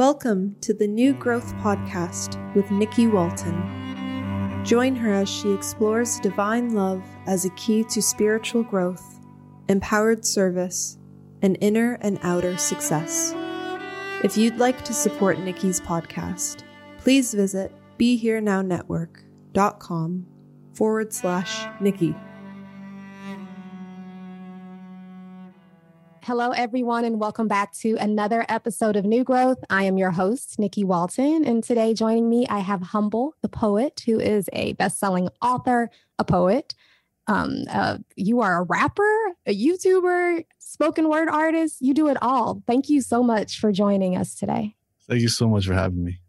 Welcome to the New Growth Podcast with Nikki Walton. Join her as she explores divine love as a key to spiritual growth, empowered service, and inner and outer success. If you'd like to support Nikki's podcast, please visit BeHereNowNetwork.com forward slash Nikki. Hello, everyone, and welcome back to another episode of New Growth. I am your host, Nikki Walton, and today joining me, I have Humble, the poet, who is a best-selling author, a poet. Um, uh, you are a rapper, a YouTuber, spoken word artist. You do it all. Thank you so much for joining us today. Thank you so much for having me.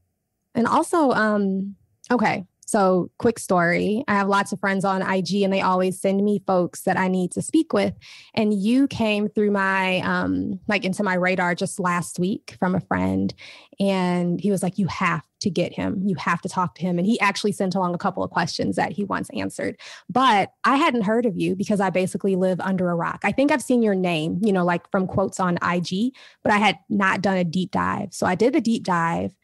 And also, um, okay, so, quick story I have lots of friends on IG and they always send me folks that I need to speak with. And you came through my, um, like into my radar just last week from a friend. And he was like, You have to get him. You have to talk to him. And he actually sent along a couple of questions that he wants answered. But I hadn't heard of you because I basically live under a rock. I think I've seen your name, you know, like from quotes on IG, but I had not done a deep dive. So I did the deep dive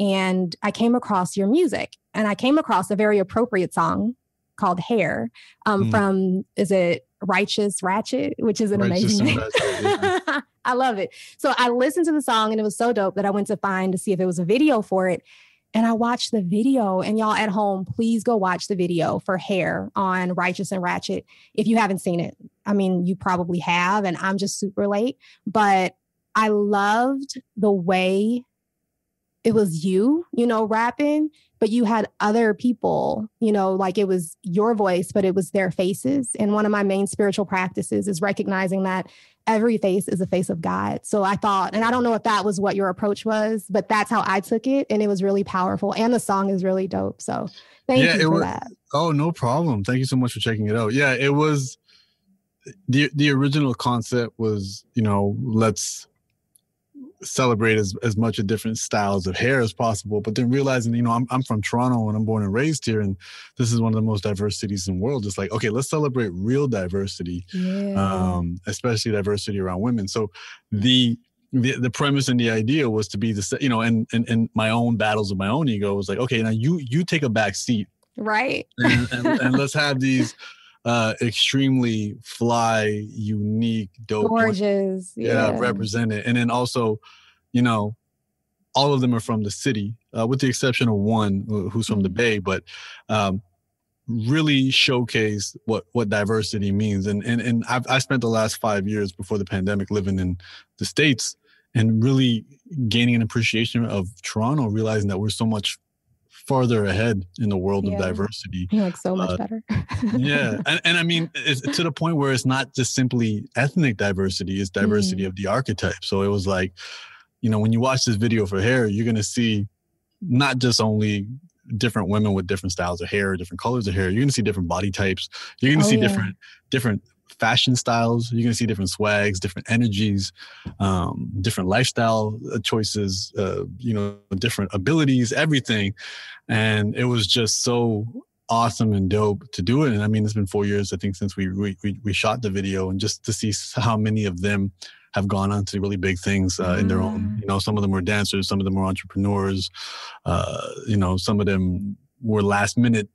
and I came across your music and I came across a very appropriate song called Hair um, mm. from, is it Righteous Ratchet, which is an Righteous amazing name. I love it. So I listened to the song and it was so dope that I went to find to see if it was a video for it. And I watched the video. And y'all at home, please go watch the video for Hair on Righteous and Ratchet if you haven't seen it. I mean, you probably have, and I'm just super late. But I loved the way it was you, you know, rapping, but you had other people, you know, like it was your voice, but it was their faces. And one of my main spiritual practices is recognizing that every face is a face of God. So I thought, and I don't know if that was what your approach was, but that's how I took it. And it was really powerful. And the song is really dope. So thank yeah, you for was, that. Oh, no problem. Thank you so much for checking it out. Yeah, it was the the original concept was, you know, let's celebrate as, as much of different styles of hair as possible. But then realizing, you know, I'm, I'm from Toronto and I'm born and raised here, and this is one of the most diverse cities in the world. It's like, okay, let's celebrate real diversity, yeah. um, especially diversity around women. So the the, the premise and the idea was to be the you know and, and and my own battles of my own ego was like okay now you you take a back seat right and, and, and let's have these uh extremely fly unique dope gorgeous yeah, yeah. represented and then also you know all of them are from the city uh, with the exception of one who's from the mm-hmm. bay but um really showcase what what diversity means. And and and I've, i spent the last five years before the pandemic living in the states and really gaining an appreciation of toronto realizing that we're so much farther ahead in the world yeah. of diversity. You're like so much uh, better. yeah. And, and I mean, it's to the point where it's not just simply ethnic diversity, it's diversity mm. of the archetype. So it was like, you know, when you watch this video for hair, you're going to see not just only different women with different styles of hair, different colors of hair. You're going to see different body types. You're going to oh, see yeah. different different fashion styles. You're going to see different swags, different energies, um, different lifestyle uh, choices, uh, you know, different abilities, everything. And it was just so awesome and dope to do it. And I mean, it's been four years, I think, since we, we, we shot the video and just to see how many of them have gone on to really big things uh, in their own, mm. you know, some of them were dancers, some of them were entrepreneurs, uh, you know, some of them were last minute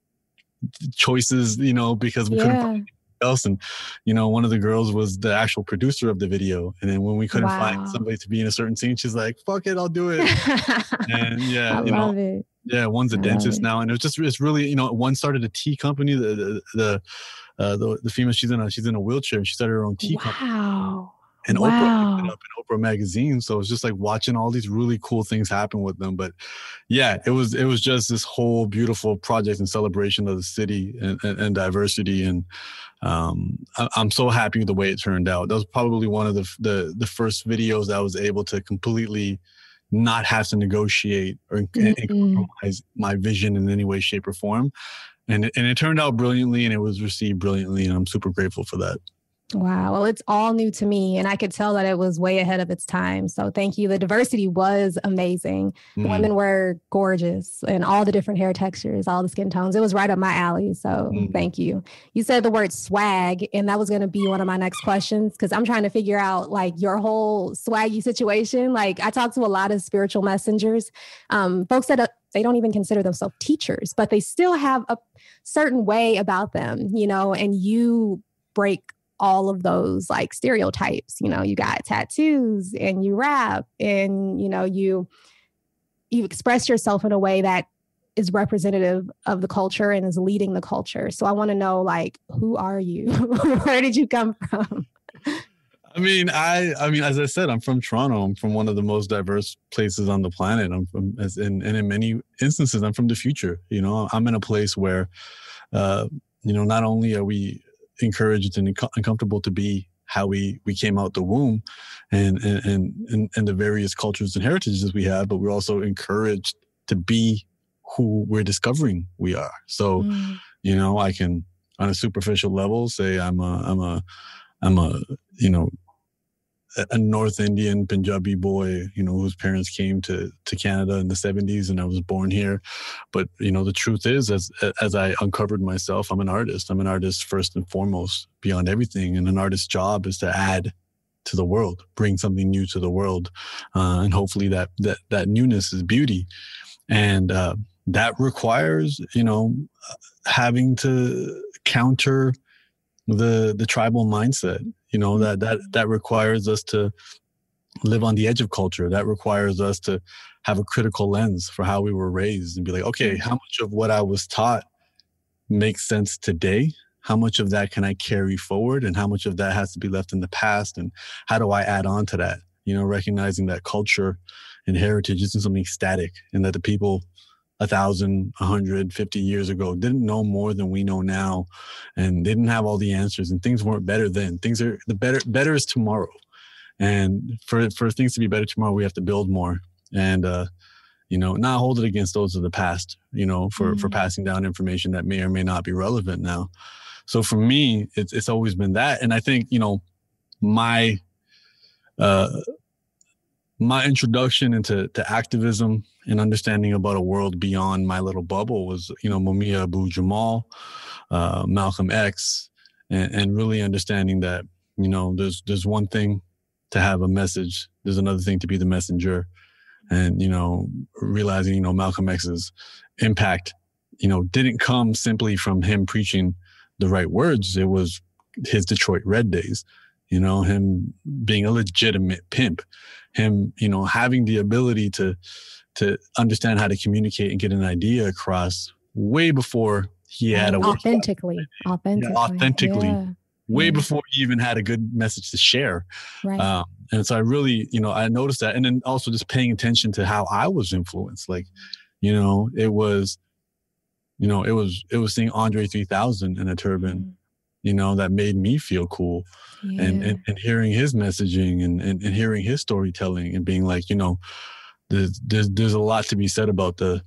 choices, you know, because we yeah. couldn't find else. And, you know, one of the girls was the actual producer of the video. And then when we couldn't wow. find somebody to be in a certain scene, she's like, fuck it, I'll do it. and yeah, I you know, it. yeah, one's a I dentist now. And it was just, it's really, you know, one started a tea company, the, the, the, uh, the, the female, she's in a, she's in a wheelchair and she started her own tea wow. company. And wow. Oprah picked it up in Oprah magazine. So it's just like watching all these really cool things happen with them. But yeah, it was it was just this whole beautiful project and celebration of the city and, and, and diversity. And um, I, am so happy with the way it turned out. That was probably one of the, the the first videos I was able to completely not have to negotiate or mm-hmm. compromise my vision in any way, shape, or form. And it, and it turned out brilliantly, and it was received brilliantly, and I'm super grateful for that. Wow. Well, it's all new to me, and I could tell that it was way ahead of its time. So, thank you. The diversity was amazing. Mm. Women were gorgeous, and all the different hair textures, all the skin tones. It was right up my alley. So, mm. thank you. You said the word swag, and that was going to be one of my next questions because I'm trying to figure out like your whole swaggy situation. Like, I talk to a lot of spiritual messengers, um, folks that uh, they don't even consider themselves teachers, but they still have a certain way about them, you know, and you break all of those like stereotypes you know you got tattoos and you rap and you know you you express yourself in a way that is representative of the culture and is leading the culture so i want to know like who are you where did you come from I mean, I I mean, as I said, I'm from Toronto. I'm from one of the most diverse places on the planet. I'm from, in, and in many instances, I'm from the future. You know, I'm in a place where, uh, you know, not only are we encouraged and uncomfortable to be how we we came out the womb and and and and the various cultures and heritages we have but we're also encouraged to be who we're discovering we are so mm. you know i can on a superficial level say i'm a i'm a i'm a you know a North Indian Punjabi boy, you know, whose parents came to to Canada in the 70s and I was born here. But, you know, the truth is as as I uncovered myself, I'm an artist. I'm an artist first and foremost, beyond everything. And an artist's job is to add to the world, bring something new to the world. Uh, and hopefully that that that newness is beauty. And uh, that requires, you know, having to counter the the tribal mindset you know that that that requires us to live on the edge of culture. That requires us to have a critical lens for how we were raised and be like okay mm-hmm. how much of what i was taught makes sense today? How much of that can i carry forward? And how much of that has to be left in the past? And how do i add on to that? You know recognizing that culture and heritage isn't something static and that the people a thousand, a hundred, fifty years ago didn't know more than we know now, and didn't have all the answers, and things weren't better then. Things are the better. Better is tomorrow, and for for things to be better tomorrow, we have to build more, and uh, you know, not hold it against those of the past. You know, for mm-hmm. for passing down information that may or may not be relevant now. So for me, it's it's always been that, and I think you know, my uh my introduction into to activism and understanding about a world beyond my little bubble was, you know, Mumia Abu Jamal, uh, Malcolm X, and, and really understanding that, you know, there's there's one thing to have a message, there's another thing to be the messenger, and you know, realizing, you know, Malcolm X's impact, you know, didn't come simply from him preaching the right words. It was his Detroit Red days you know, him being a legitimate pimp, him, you know, having the ability to to understand how to communicate and get an idea across way before he had a authentically, authentically, yeah, authentically, yeah. way yeah. before he even had a good message to share. Right. Um, and so I really, you know, I noticed that, and then also just paying attention to how I was influenced. Like, you know, it was, you know, it was it was seeing Andre 3000 in a turban. Mm you know, that made me feel cool. Yeah. And, and, and hearing his messaging and, and, and hearing his storytelling and being like, you know, there's, there's there's a lot to be said about the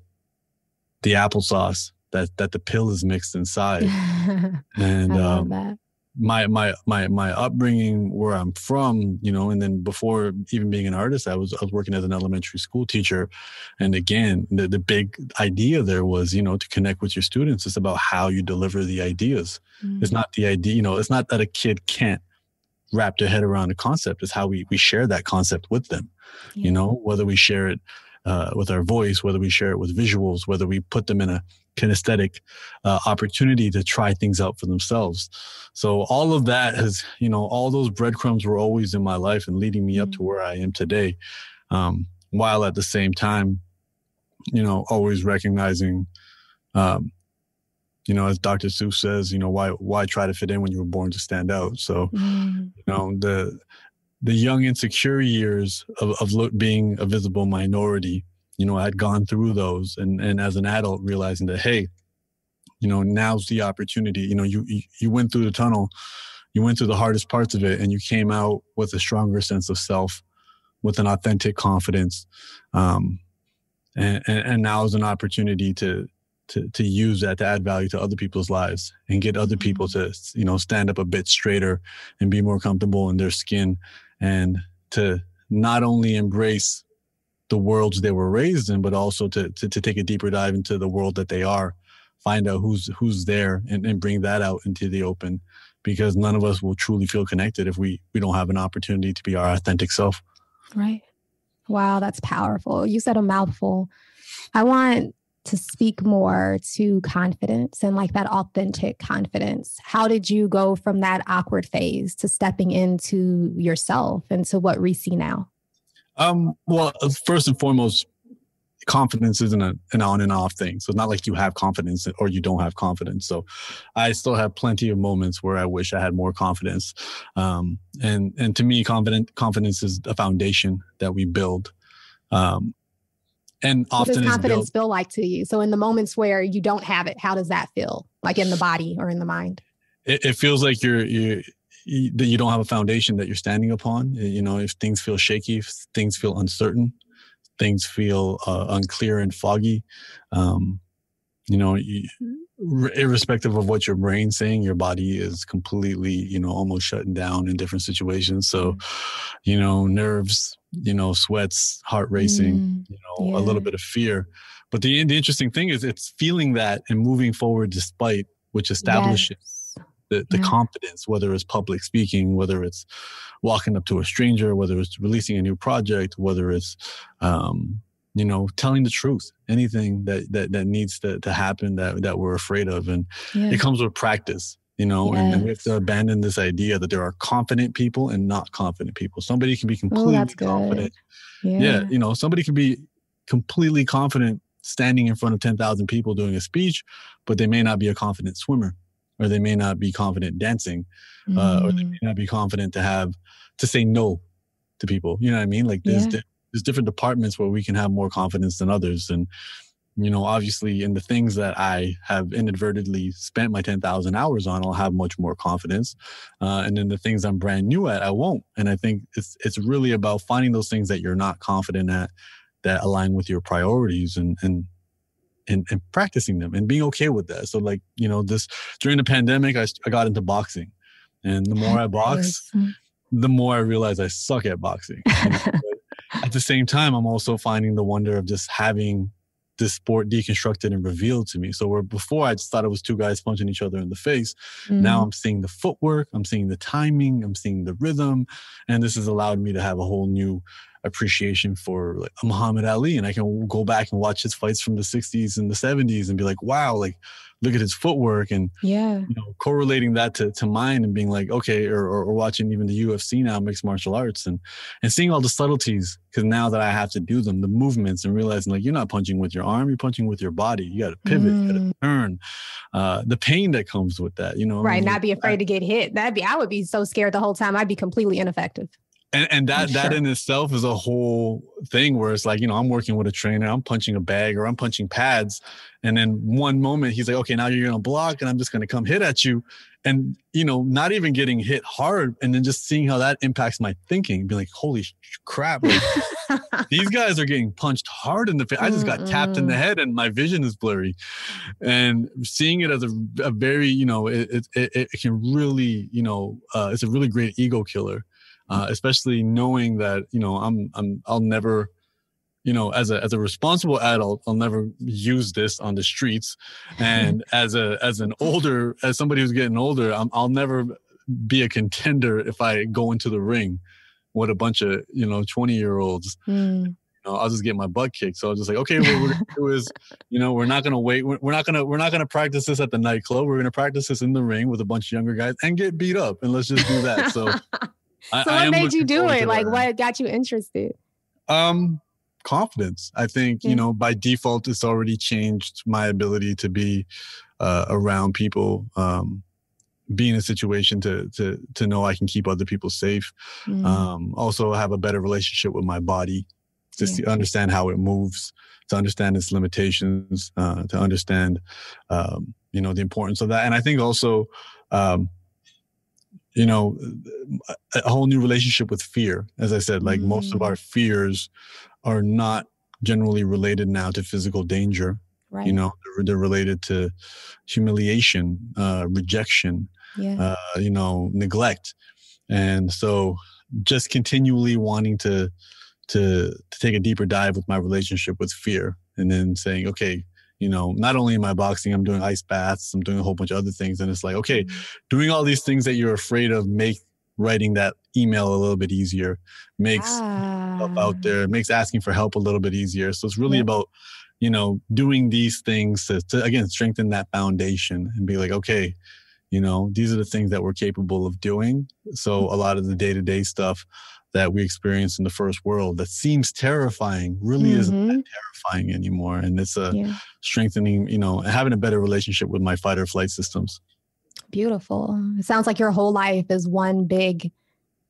the applesauce that that the pill is mixed inside. and um, my my my my upbringing where I'm from, you know, and then before even being an artist, I was I was working as an elementary school teacher, and again, the the big idea there was, you know, to connect with your students. It's about how you deliver the ideas. Mm. It's not the idea, you know, it's not that a kid can't wrap their head around a concept. It's how we we share that concept with them. Yeah. You know, whether we share it uh, with our voice, whether we share it with visuals, whether we put them in a kinesthetic uh, opportunity to try things out for themselves. So all of that has, you know, all those breadcrumbs were always in my life and leading me up to mm. where I am today. Um, while at the same time, you know, always recognizing, um, you know, as Dr. Seuss says, you know, why why try to fit in when you were born to stand out? So, mm. you know, the the young insecure years of, of look, being a visible minority you know, I'd gone through those and, and as an adult realizing that, hey, you know, now's the opportunity. You know, you, you went through the tunnel, you went through the hardest parts of it and you came out with a stronger sense of self, with an authentic confidence. Um, and, and, and now is an opportunity to, to, to use that to add value to other people's lives and get other people mm-hmm. to, you know, stand up a bit straighter and be more comfortable in their skin and to not only embrace the worlds they were raised in, but also to, to, to take a deeper dive into the world that they are, find out who's who's there and, and bring that out into the open because none of us will truly feel connected if we we don't have an opportunity to be our authentic self. Right. Wow, that's powerful. You said a mouthful. I want to speak more to confidence and like that authentic confidence. How did you go from that awkward phase to stepping into yourself and to what we see now? Um, well, first and foremost, confidence isn't a, an on and off thing. So it's not like you have confidence or you don't have confidence. So I still have plenty of moments where I wish I had more confidence. Um, and, and to me, confident confidence is a foundation that we build. Um, and often what does confidence feel like to you? So in the moments where you don't have it, how does that feel? Like in the body or in the mind? It, it feels like you're, you're, that you don't have a foundation that you're standing upon. You know, if things feel shaky, if things feel uncertain, things feel uh, unclear and foggy, um, you know, you, irrespective of what your brain's saying, your body is completely, you know, almost shutting down in different situations. So, mm. you know, nerves, you know, sweats, heart racing, mm, you know, yeah. a little bit of fear. But the, the interesting thing is it's feeling that and moving forward despite, which establishes yes the, the yeah. confidence, whether it's public speaking, whether it's walking up to a stranger, whether it's releasing a new project, whether it's, um, you know, telling the truth, anything that, that, that needs to, to happen that, that we're afraid of. And yeah. it comes with practice, you know, yes. and, and, we have to abandon this idea that there are confident people and not confident people. Somebody can be completely oh, confident. Yeah. yeah. You know, somebody can be completely confident standing in front of 10,000 people doing a speech, but they may not be a confident swimmer or they may not be confident dancing, mm. uh, or they mm. may not be confident to have to say no to people. You know what I mean? Like there's yeah. there's different departments where we can have more confidence than others, and you know, obviously, in the things that I have inadvertently spent my ten thousand hours on, I'll have much more confidence, uh, and then the things I'm brand new at, I won't. And I think it's it's really about finding those things that you're not confident at that align with your priorities and and and, and practicing them and being okay with that. So like, you know, this during the pandemic, I, I got into boxing and the more I box, the more I realize I suck at boxing. at the same time, I'm also finding the wonder of just having this sport deconstructed and revealed to me. So where before I just thought it was two guys punching each other in the face. Mm-hmm. Now I'm seeing the footwork, I'm seeing the timing, I'm seeing the rhythm, and this has allowed me to have a whole new appreciation for like Muhammad Ali, and I can go back and watch his fights from the '60s and the '70s and be like, wow, like look at his footwork and yeah, you know, correlating that to, to mine and being like, okay, or, or, or watching even the UFC now, mixed martial arts, and and seeing all the subtleties because now that I have to do them, the movements and realizing like you're not punching with your arm, you're punching with your body. You got to pivot, mm. you got to turn. Uh, the pain that comes with that, you know, right? Not be afraid I, to get hit. That'd be I would be so scared the whole time. I'd be completely ineffective and and that that in itself is a whole thing where it's like you know i'm working with a trainer i'm punching a bag or i'm punching pads. And then one moment he's like okay now you're gonna block and i'm just gonna come hit at you. And you know not even getting hit hard and then just seeing how that impacts my thinking be like holy crap like, these guys are getting punched hard in the face. I just got tapped in the head and my vision is blurry. And seeing it as a, a very you know it, it, it, can really you know uh, it's a really great ego killer uh, especially knowing that you know I'm I'm I'll never you know as a as a responsible adult I'll never use this on the streets and as a as an older as somebody who's getting older I'm, I'll never be a contender if I go into the ring with a bunch of you know 20 year olds mm. you know, I'll just get my butt kicked. So I was just like, okay, what we're gonna do is, you know, we're not gonna wait. We're, we're not gonna we're not gonna practice this at the nightclub. We're gonna practice this in the ring with a bunch of younger guys and get beat up, and let's just do that. So, I, so what made you do it? Like, what got you interested? Um, confidence. I think you know by default, it's already changed my ability to be uh, around people. Um, be in a situation to to to know I can keep other people safe. Mm. Um, also have a better relationship with my body, just yeah. to understand how it moves, to understand its limitations, uh, to understand um, you know the importance of that. And I think also um, you know a whole new relationship with fear. As I said, like mm. most of our mm. fears are not generally related now to physical danger. Right. You know, they're, they're related to humiliation, uh, rejection, yeah. uh, you know, neglect. And so just continually wanting to, to, to take a deeper dive with my relationship with fear and then saying, okay, you know, not only am I boxing, I'm doing ice baths, I'm doing a whole bunch of other things. And it's like, okay, mm-hmm. doing all these things that you're afraid of make writing that email a little bit easier, makes ah. out there, makes asking for help a little bit easier. So it's really yeah. about, you know, doing these things to, to again strengthen that foundation and be like, okay, you know these are the things that we're capable of doing so mm-hmm. a lot of the day-to-day stuff that we experience in the first world that seems terrifying really mm-hmm. isn't that terrifying anymore and it's a yeah. strengthening you know having a better relationship with my fight or flight systems beautiful it sounds like your whole life is one big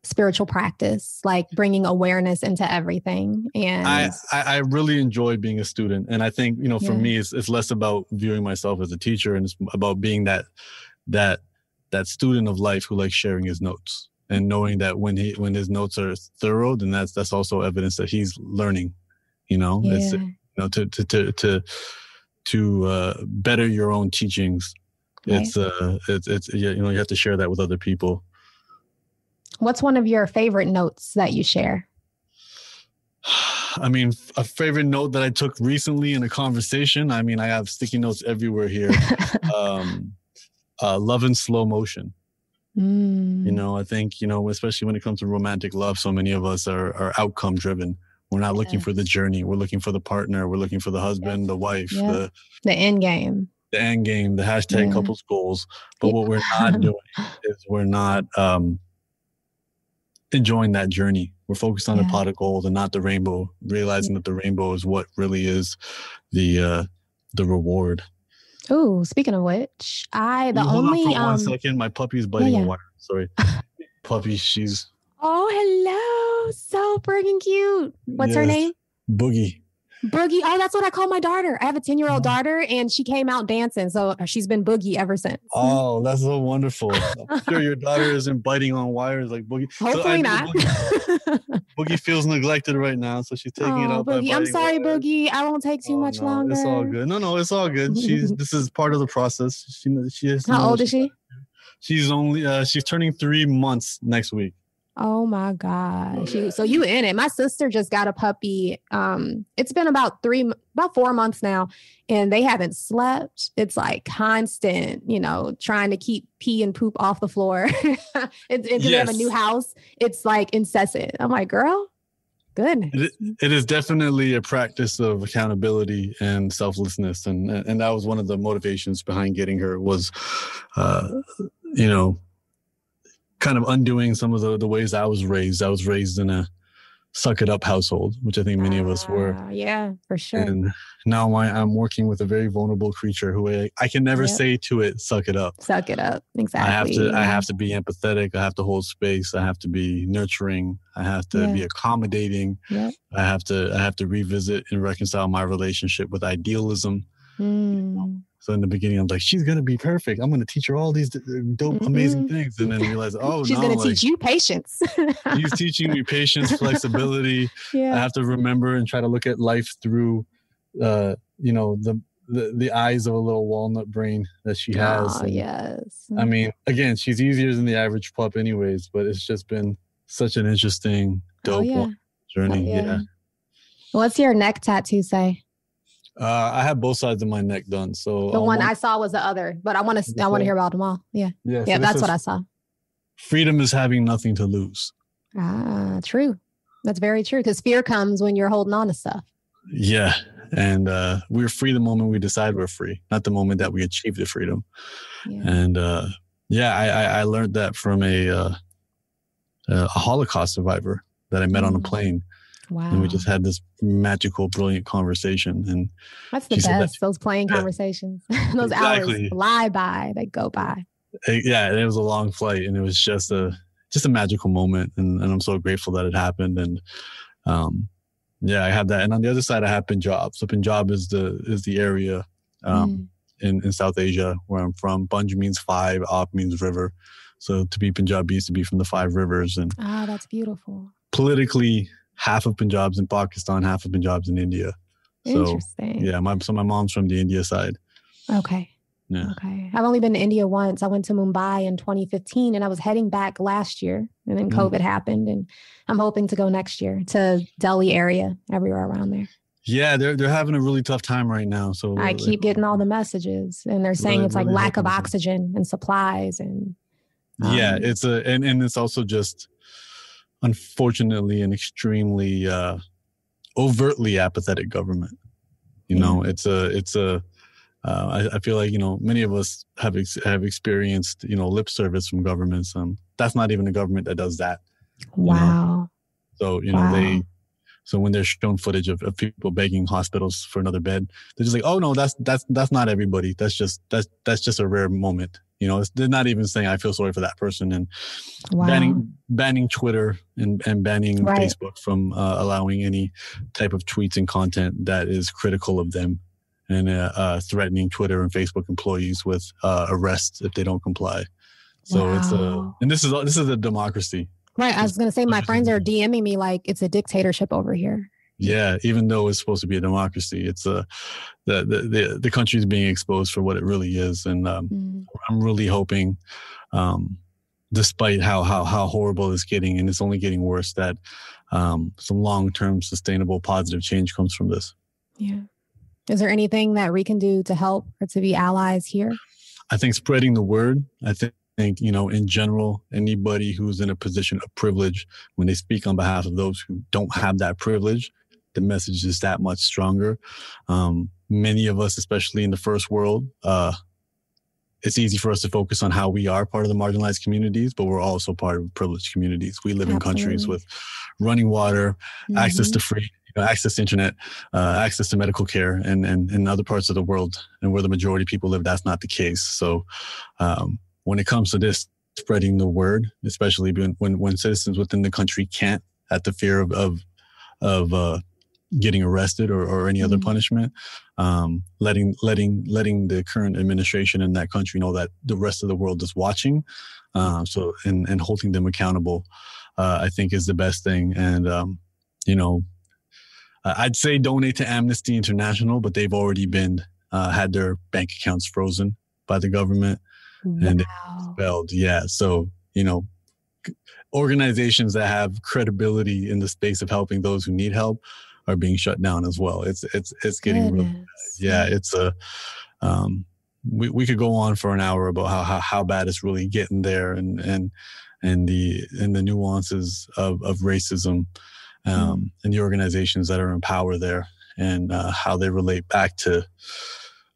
spiritual practice like bringing awareness into everything and I, I really enjoy being a student and i think you know for yeah. me it's, it's less about viewing myself as a teacher and it's about being that that that student of life who likes sharing his notes and knowing that when he when his notes are thorough, then that's that's also evidence that he's learning. You know, yeah. it's you know to to to to to uh, better your own teachings. Right. It's uh it's it's you know you have to share that with other people. What's one of your favorite notes that you share? I mean, a favorite note that I took recently in a conversation. I mean, I have sticky notes everywhere here. um, uh, love in slow motion. Mm. You know, I think, you know, especially when it comes to romantic love, so many of us are, are outcome driven. We're not looking for the journey. We're looking for the partner. We're looking for the husband, the wife, the the end game. The end game, the hashtag yeah. couples goals. But yeah. what we're not doing is we're not um, enjoying that journey. We're focused on yeah. the pot of gold and not the rainbow, realizing that the rainbow is what really is the uh, the reward. Oh, speaking of which, I the only on for um, one second, my puppy's biting yeah, yeah. wire. Sorry, puppy, she's. Oh, hello! So freaking cute. What's yes. her name? Boogie. Boogie. Oh, that's what I call my daughter. I have a 10 year old mm-hmm. daughter and she came out dancing. So she's been Boogie ever since. Oh, that's so wonderful. I'm sure your daughter isn't biting on wires like Boogie. Hopefully so not. Boogie, Boogie, feels neglected right now. So she's taking oh, it out. Boogie. I'm sorry, wires. Boogie. I won't take too oh, much no, longer. It's all good. No, no, it's all good. She's, this is part of the process. She, she is. How old is she? She's only, uh, she's turning three months next week. Oh my gosh. You, so you in it. My sister just got a puppy. Um, it's been about three, about four months now, and they haven't slept. It's like constant, you know, trying to keep pee and poop off the floor. it's, it's yes. they have a new house. It's like incessant. I'm like, girl, good. It, it is definitely a practice of accountability and selflessness, and and that was one of the motivations behind getting her was, uh, you know, kind of undoing some of the, the ways I was raised. I was raised in a suck it up household, which I think many of us were. Uh, yeah, for sure. And now I, am working with a very vulnerable creature who I, I can never yep. say to it, suck it up. Suck it up. Exactly. I have to, yeah. I have to be empathetic. I have to hold space. I have to be nurturing. I have to yeah. be accommodating. Yep. I have to, I have to revisit and reconcile my relationship with idealism. Mm. So in the beginning, I'm like, she's gonna be perfect. I'm gonna teach her all these dope, mm-hmm. amazing things, and then realize, oh, she's no, gonna like, teach you patience. she's teaching me patience, flexibility. Yeah. I have to remember and try to look at life through, uh, you know, the, the the eyes of a little walnut brain that she has. Oh, yes. I mean, again, she's easier than the average pup, anyways. But it's just been such an interesting, oh, dope oh, yeah. journey. Oh, yeah. yeah. What's your neck tattoo say? Uh, I have both sides of my neck done. So the um, one I saw was the other, but I want to I want to hear about them all. Yeah, yeah, yeah. that's what I saw. Freedom is having nothing to lose. Ah, true. That's very true because fear comes when you're holding on to stuff. Yeah. And uh, we're free the moment we decide we're free, not the moment that we achieve the freedom. Yeah. And uh, yeah, I, I, I, learned that from a, uh, a Holocaust survivor that I met mm. on a mm. plane. Wow. And we just had this magical, brilliant conversation. And that's the best, that, those plane yeah. conversations. those exactly. hours fly by, they go by. Yeah, it was a long flight and it was just a just a magical moment. And, and I'm so grateful that it happened. And um, yeah, I had that. And on the other side, I have Punjab. So Punjab is the is the area um, mm. in, in South Asia where I'm from. Punj means five, Ab means river. So to be Punjabi is to be from the five rivers. And ah, that's beautiful. Politically, half of Punjab's in Pakistan, half of Punjab's in India. So, Interesting. Yeah, my so my mom's from the India side. Okay. Yeah. Okay. I've only been to India once. I went to Mumbai in 2015 and I was heading back last year and then mm. COVID mm. happened and I'm hoping to go next year to Delhi area, everywhere around there. Yeah, they're they're having a really tough time right now. So I keep getting all the messages and they're saying really, it's like really lack of oxygen and supplies and um, Yeah, it's a and, and it's also just unfortunately an extremely uh overtly apathetic government. You yeah. know, it's a it's a uh, I, I, feel like you know many of us have ex- have experienced you know lip service from governments. Um, that's not even a government that does that. Wow. Know? So you know wow. they. So when they're shown footage of, of people begging hospitals for another bed, they're just like, "Oh no, that's that's that's not everybody. That's just that's that's just a rare moment." You know, they're not even saying I feel sorry for that person and wow. banning banning Twitter and and banning right. Facebook from uh, allowing any type of tweets and content that is critical of them and uh, uh, threatening Twitter and Facebook employees with uh, arrests if they don't comply. So wow. it's a and this is this is a democracy. Right. I was going to say my friends are DMing me like it's a dictatorship over here. Yeah, even though it's supposed to be a democracy, it's a the the the, the country is being exposed for what it really is, and um, mm. I'm really hoping, um, despite how how how horrible it's getting, and it's only getting worse, that um, some long term sustainable positive change comes from this. Yeah. Is there anything that we can do to help or to be allies here? I think spreading the word. I think, think, you know, in general, anybody who's in a position of privilege, when they speak on behalf of those who don't have that privilege, the message is that much stronger. Um, many of us, especially in the first world, uh, it's easy for us to focus on how we are part of the marginalized communities, but we're also part of privileged communities. We live Absolutely. in countries with running water, mm-hmm. access to free know, access to internet, uh, access to medical care, and, and in other parts of the world, and where the majority of people live, that's not the case. So, um, when it comes to this, spreading the word, especially when when, when citizens within the country can't, at the fear of of, of uh, getting arrested or, or any other mm-hmm. punishment, um, letting letting letting the current administration in that country know that the rest of the world is watching, uh, so and and holding them accountable, uh, I think is the best thing. And um, you know, I'd say donate to Amnesty International, but they've already been uh, had their bank accounts frozen by the government wow. and expelled. Yeah, so you know, organizations that have credibility in the space of helping those who need help are being shut down as well. It's it's it's getting really yeah. It's a um, we we could go on for an hour about how how, how bad it's really getting there and and and the and the nuances of of racism um, mm. and the organizations that are in power there and uh, how they relate back to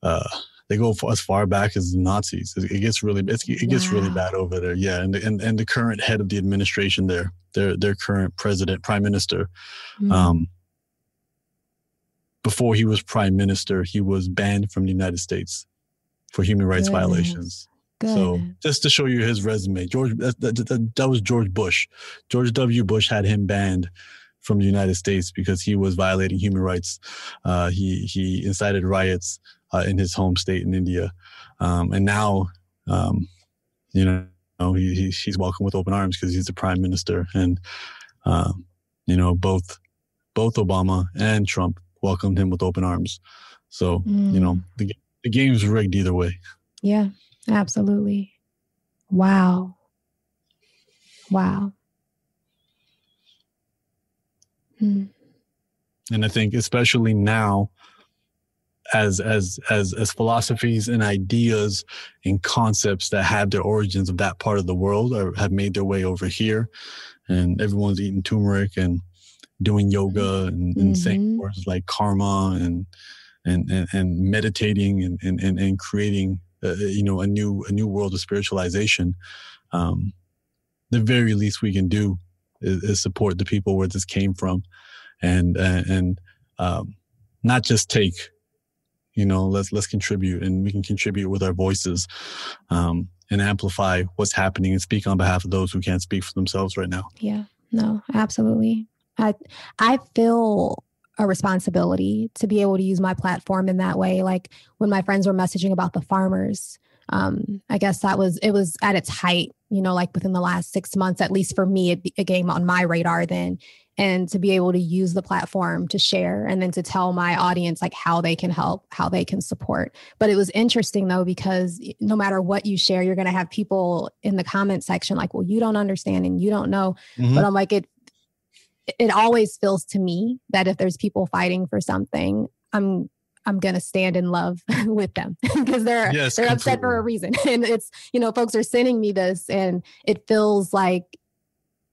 uh, they go as far back as the Nazis. It, gets really it gets wow. really bad over there. Yeah, and, the, and and the current head of the administration there, their their current president, prime minister, mm. um, before he was prime minister, he was banned from the United States for human rights Goodness. violations. Goodness. So just to show you his resume, George that, that, that was George Bush. George W. Bush had him banned from the United States because he was violating human rights. Uh, he he incited riots uh, in his home state in India, um, and now, um, you know, he, he, he's welcome with open arms because he's the prime minister, and uh, you know both both Obama and Trump welcomed him with open arms. So mm. you know mm. the the game's rigged either way. Yeah, absolutely. Wow. Wow. Mm. And I think especially now, as as as as philosophies and ideas and concepts that have their origins of that part of the world or have made their way over here, and everyone's eating turmeric and doing yoga and, and saying words like karma and and and, and meditating and, and and and creating uh, you know a new a new world of spiritualization um the very least we can do is, is support the people where this came from and and um not just take you know let's let's contribute and we can contribute with our voices um and amplify what's happening and speak on behalf of those who can't speak for themselves right now Yeah, no, absolutely. I I feel a responsibility to be able to use my platform in that way. Like when my friends were messaging about the farmers, um, I guess that was it was at its height. You know, like within the last six months, at least for me, it, it came on my radar then. And to be able to use the platform to share and then to tell my audience like how they can help, how they can support. But it was interesting though, because no matter what you share, you're going to have people in the comment section like, well, you don't understand and you don't know Mhm. but I'm like it it always feels to me that if there's people fighting for something, I'm I'm gonna stand in love with them because they're Yes, they're upset for a reason. And it's, you know, folks are sending me this and it feels like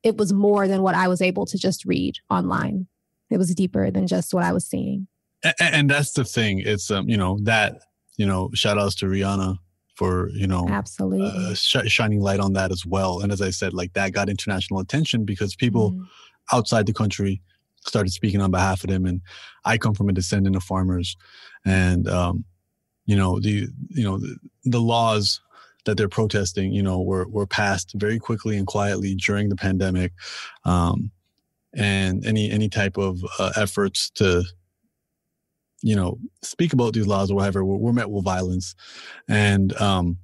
it was more than what I was able to just read online. It was deeper than just what I was seeing. and, and that's the thing it's um you know that you know shout outs to rihanna for you know Absolutely. uh, sh- shining light on that as well and as i said like that got international attention because people Mhm. outside the country started speaking on behalf of them and i come from a descendant of farmers. And um you know the you know the, the laws that they're protesting you know were were passed very quickly and quietly during the pandemic. Um and any any type of uh, efforts to you know speak about these laws or whatever were, were met with violence. And um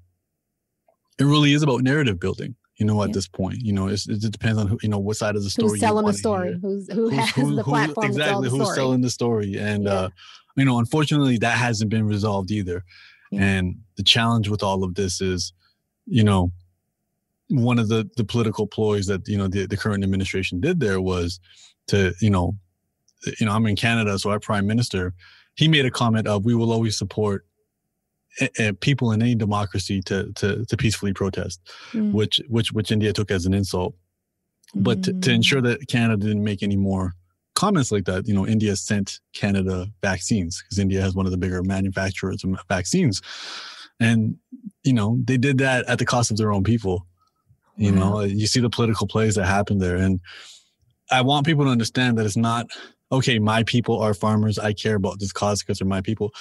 it really is about narrative building you know at Yeah. this point you know it's, it depends on who you know what side of the story Who's selling the story? hear. Who's who Who's- has who- the platform exactly who's story? selling the story and Yeah. uh you know unfortunately that hasn't been resolved either Yeah. and the challenge with all of this is you know one of the the political ploys that you know the, the current administration did there was to you know you know i'm in canada so our prime minister he made a comment of we will always support uh, people in any democracy to to to peacefully protest Mm, which which which india took as an insult but to, to mm. ensure that Canada didn't make any more comments like that, you know, India sent Canada vaccines because India has one of the bigger manufacturers of vaccines, and you know they did that at the cost of their own people. You know, you see the political plays that happen there, and I want people to understand that it's not okay. My people are farmers. I care about this cause because they're my people.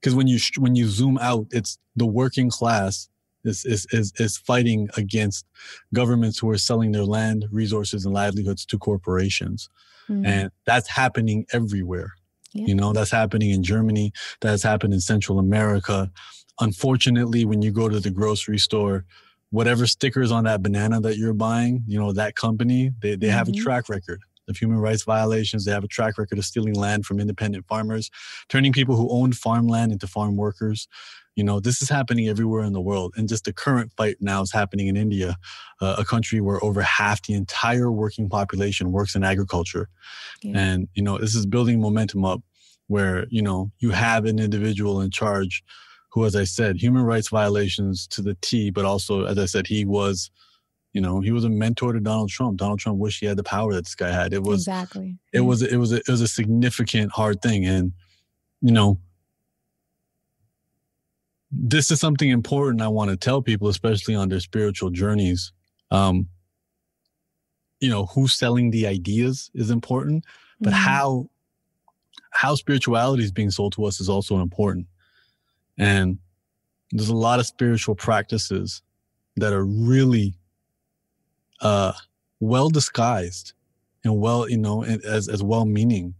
Because when you when you zoom out, it's the working class is is is is fighting against governments who are selling their land, resources, and livelihoods to corporations. Mm. And that's happening everywhere. Yeah. You know, that's happening in Germany, that's happened in Central America. Unfortunately, when you go to the grocery store, whatever stickers on that banana that you're buying, you know, that company, they, they have a Mhm. track record of human rights violations. They have a track record of stealing land from independent farmers, turning people who owned farmland into farm workers. You know, this is happening everywhere in the world. And just the current fight now is happening in India, uh, a country where over half the entire working population works in agriculture. Yeah. And, you know, this is building momentum up where, you know, you have an individual in charge who, as I said, human rights violations to the T, but also, as I said, he was, you know, he was a mentor to Donald Trump. Donald Trump wished he had the power that this guy had. It was, exactly. it was it was a, it was a significant hard thing and you know this is something important i want to tell people especially on their spiritual journeys um you know who's selling the ideas is important but Mhm. how how spirituality is being sold to us is also important and there's a lot of spiritual practices that are really uh well disguised and well you know and as as well meaning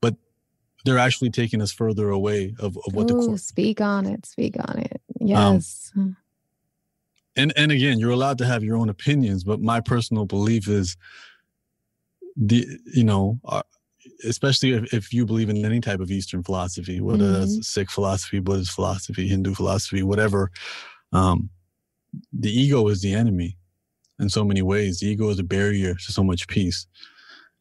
but they're actually taking us further away of, of what the Ooh, core speak on it. Speak on it. Um, Yes. and and again you're allowed to have your own opinions but my personal belief is the you know uh, especially if, if you believe in any type of eastern philosophy whether that's sikh philosophy buddhist philosophy hindu philosophy whatever um the ego is the enemy in so many ways the ego is a barrier to so much peace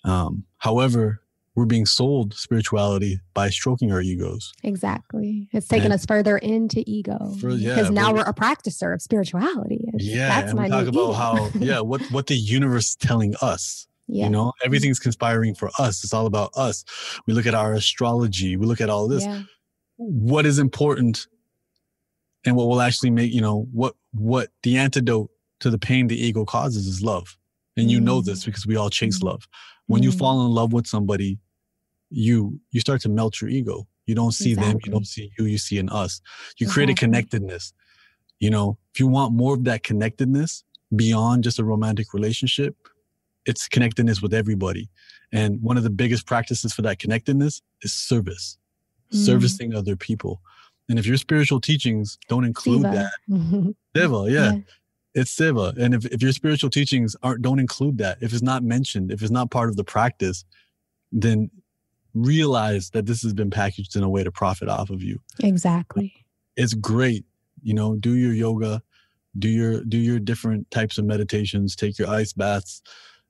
um however we're being sold spirituality by stroking our egos Exactly. It's taking And- us further into ego. For- yeah, Because now we're- we're a practicer of spirituality. It's- Yeah, That's my we talk about ego. how yeah, what what the universe is telling us Yeah. You know, everything's conspiring for us. It's all about us. We look at our astrology. We look at all this. Yeah. What is important and what will actually make, you know, what what the antidote to the pain the ego causes is love. And you know this Mm. because we all chase love. When you Mm. fall in love with somebody, you you start to melt your ego. You don't see them, you don't see you, you see in us. You create a connectedness. You know, if you want more of that connectedness beyond just a romantic relationship, it's connectedness with everybody. And one of the biggest practices for that connectedness is service, Mm. servicing other people. And if your spiritual teachings don't include Siva. that, Seva, yeah, it's Seva. And if, if your spiritual teachings aren't don't include that, if it's not mentioned, if it's not part of the practice, then realize that this has been packaged in a way to profit off of you. Exactly. It's great, you know, do your yoga, do your do your different types of meditations, take your ice baths,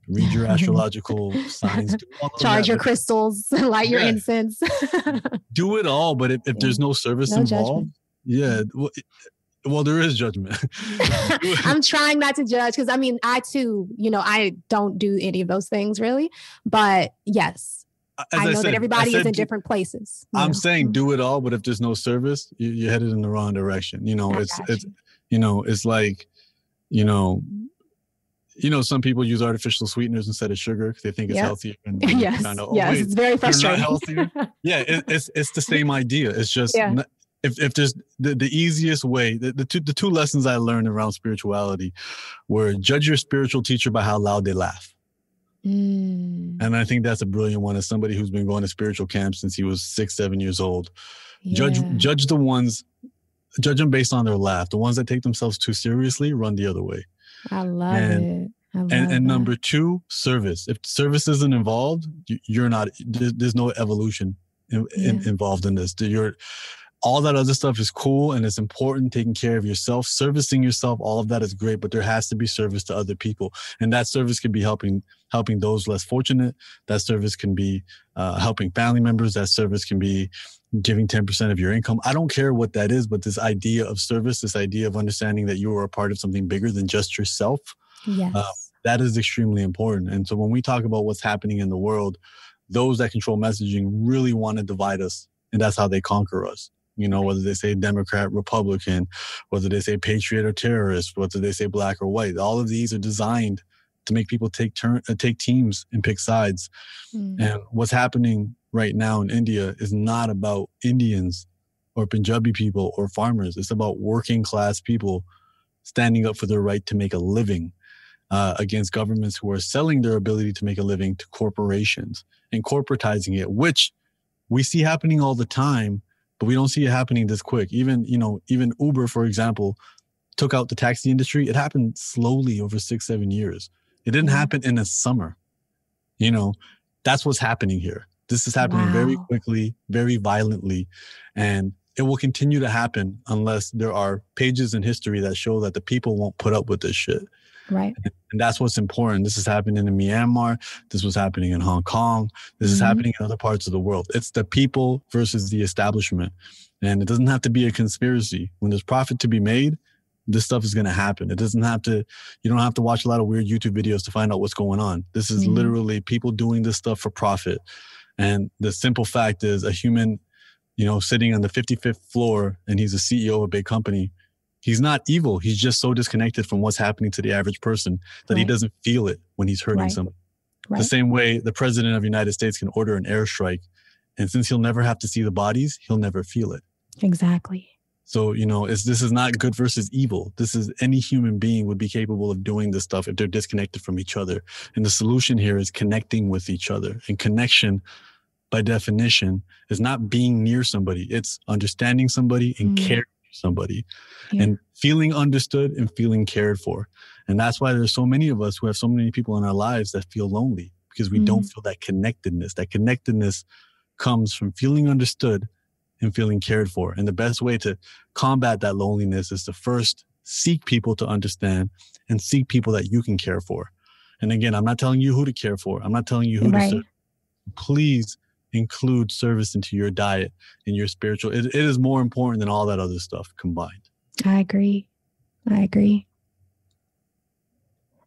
read your astrological signs, do all of Charge your crystals, light your Yeah. incense. do it all. But if, if there's no service No involved, judgment. yeah, well, it- well, there is judgment. I'm trying not to judge because I mean, I too, you know, I don't do any of those things really. But yes, As I know said- that everybody I is in different places. I'm know. saying do it all, but if there's no service, you, you're headed in the wrong direction. You know, I it's it's you. you know, it's like, you know, you know, some people use artificial sweeteners instead of sugar because they think it's Yes. healthier. And yes, find out, oh, yes, wait, it's very not frustrating. healthier? yeah, it, it's it's the same idea. It's just Yeah. n- if if there's the, the easiest way, the, the two the two lessons I learned around spirituality were judge your spiritual teacher by how loud they laugh. Mm, And I think that's a brilliant one as somebody who's been going to spiritual camps since he was six, seven years old. Judge yeah. judge the ones judge them based on their laugh. The ones that take themselves too seriously run the other way. I love and- it. I love And and number two, service. If service isn't involved, you- you're not. There's, there's no evolution in, in- involved in this. You're all that other stuff is cool and it's important. Taking care of yourself, servicing yourself, all of that is great. But there has to be service to other people, and that service can be helping helping those less fortunate. That service can be uh, helping family members. That service can be giving 10% of your income. I don't care what that is, but this idea of service, this idea of understanding that you are a part of something bigger than just yourself, yes. uh, that is extremely important. And so when we talk about what's happening in the world, those that control messaging really want to divide us. And that's how they conquer us. You know, whether they say Democrat, Republican, whether they say patriot or terrorist, whether they say black or white, all of these are designed to make people take turn, uh, take teams and pick sides. Mm, And what's happening right now in India is not about Indians or Punjabi people or farmers. It's about working class people standing up for their right to make a living uh, against governments who are selling their ability to make a living to corporations and corporatizing it, which we see happening all the time, but we don't see it happening this quick. Even, you know, even Uber, for example, took out the taxi industry. It happened slowly over six, seven years. It didn't Mhm. happen in a summer. You know, that's what's happening here. This is happening very quickly, very violently, and it will continue to happen unless there are pages in history that show that the people won't put up with this shit. Right. And that's what's important. This is happening in Myanmar. This was happening in Hong Kong. This is Mhm. happening in other parts of the world. It's the people versus the establishment. And it doesn't have to be a conspiracy. When there's profit to be made, this stuff is going to happen. It doesn't have to, you don't have to watch a lot of weird YouTube videos to find out what's going on. This is Mhm. literally people doing this stuff for profit. And the simple fact is a human, you know, sitting on the 55th floor and he's a CEO of a big company. He's not evil. He's just so disconnected from what's happening to the average person that he doesn't feel it when he's hurting Right. someone. Right. The same way the president of the United States can order an airstrike. And since he'll never have to see the bodies, he'll never feel it. Exactly. So, you know, it's, this is not good versus evil. This is any human being would be capable of doing this stuff if they're disconnected from each other. And the solution here is connecting with each other. And connection, by definition, is not being near somebody, it's understanding somebody and Mm. caring somebody Yeah. and feeling understood and feeling cared for. And that's why there's so many of us who have so many people in our lives that feel lonely because we don't mm-hmm. feel that connectedness. That connectedness comes from feeling understood and feeling cared for. And the best way to combat that loneliness is to first seek people to understand and seek people that you can care for. And again, I'm not telling you who to care for. I'm not telling you who Right. to serve. Please include service into your diet and your spiritual. It, it is more important than all that other stuff combined. I agree. I agree.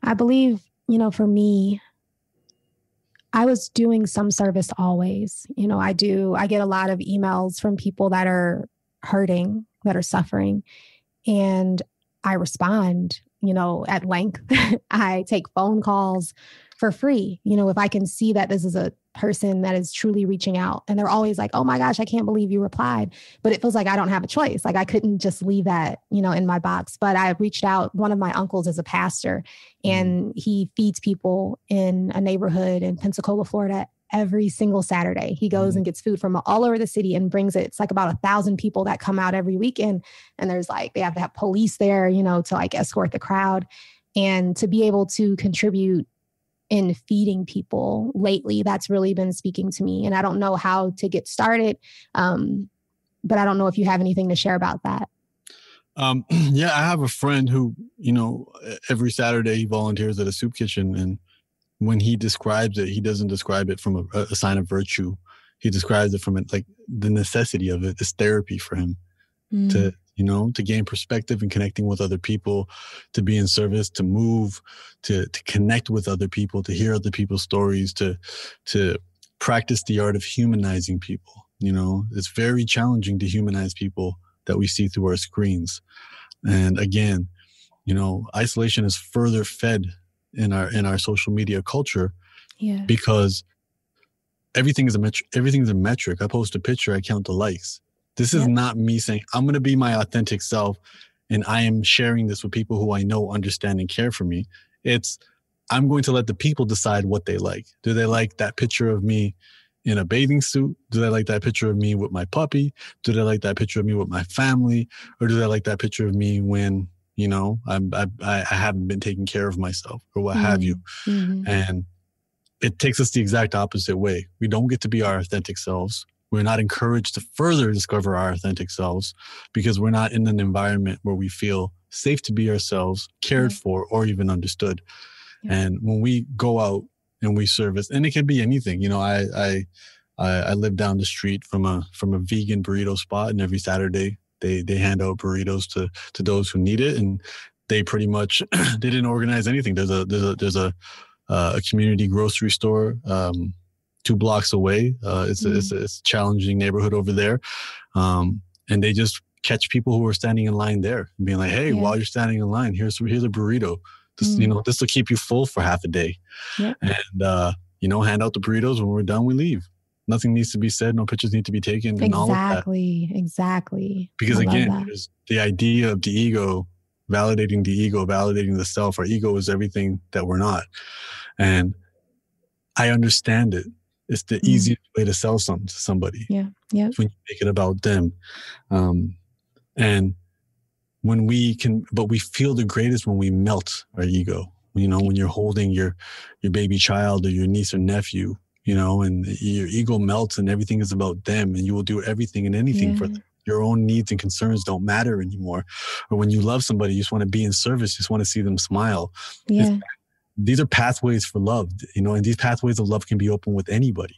I believe, you know, for me, I was doing some service always. You know, I do, I get a lot of emails from people that are hurting, that are suffering, and I respond, you know, at length. I take phone calls for free. You know, if I can see that this is a person that is truly reaching out and they're always like, oh my gosh, I can't believe you replied. But it feels like I don't have a choice. Like I couldn't just leave that, you know, in my box. But I reached out. One of my uncles is a pastor mm-hmm. and he feeds people in a neighborhood in Pensacola, Florida every single Saturday. He goes mm-hmm. and gets food from all over the city and brings it. It's like about a thousand people that come out every weekend. And there's like, they have to have police there, you know, to like escort the crowd. And to be able to contribute in feeding people lately that's really been speaking to me and i don't know how to get started um, but i don't know if you have anything to share about that um, yeah i have a friend who you know every saturday he volunteers at a soup kitchen and when he describes it he doesn't describe it from a, a sign of virtue he describes it from it like the necessity of it, is therapy for him mm. to you know, to gain perspective and connecting with other people, to be in service, to move, to to connect with other people, to hear other people's stories, to to practice the art of humanizing people. You know, it's very challenging to humanize people that we see through our screens. And again, you know, isolation is further fed in our in our social media culture yeah. because everything is a metric everything is a metric. I post a picture, I count the likes. This is not me saying I'm going to be my authentic self and I am sharing this with people who I know understand and care for me. It's I'm going to let the people decide what they like. Do they like that picture of me in a bathing suit? Do they like that picture of me with my puppy? Do they like that picture of me with my family? Or do they like that picture of me when, you know, I'm, I, I haven't been taking care of myself or what mm-hmm. have you? Mm-hmm. And it takes us the exact opposite way. We don't get to be our authentic selves. We're not encouraged to further discover our authentic selves because we're not in an environment where we feel safe to be ourselves, cared for, or even understood. Yeah. And when we go out and we service, and it can be anything, you know, I, I, I, live down the street from a from a vegan burrito spot, and every Saturday they they hand out burritos to to those who need it, and they pretty much they didn't organize anything. There's a there's a there's a uh, a community grocery store um, two blocks away. Uh, it's, mm-hmm. a, it's, a, it's, a, challenging neighborhood over there. Um, and they just catch people who are standing in line there and being like, hey, yeah. while you're standing in line, here's, here's a burrito. This, mm-hmm. you know, this will keep you full for half a day. Yeah. And, uh, you know, hand out the burritos. When we're done, we leave. Nothing needs to be said. No pictures need to be taken. Exactly. Exactly. Because I again, the idea of the ego validating the ego, validating the self. Our ego is everything that we're not. And I understand it. It's the mm. easiest way to sell something to somebody. Yeah. Yeah. When you make it about them. Um, and when we can, but we feel the greatest when we melt our ego. You know, when you're holding your, your baby child or your niece or nephew, you know, and your ego melts and everything is about them and you will do everything and anything yeah. for them your own needs and concerns don't matter anymore. Or when you love somebody, you just want to be in service, you just want to see them smile. Yeah these are pathways for love, you know, and these pathways of love can be open with anybody.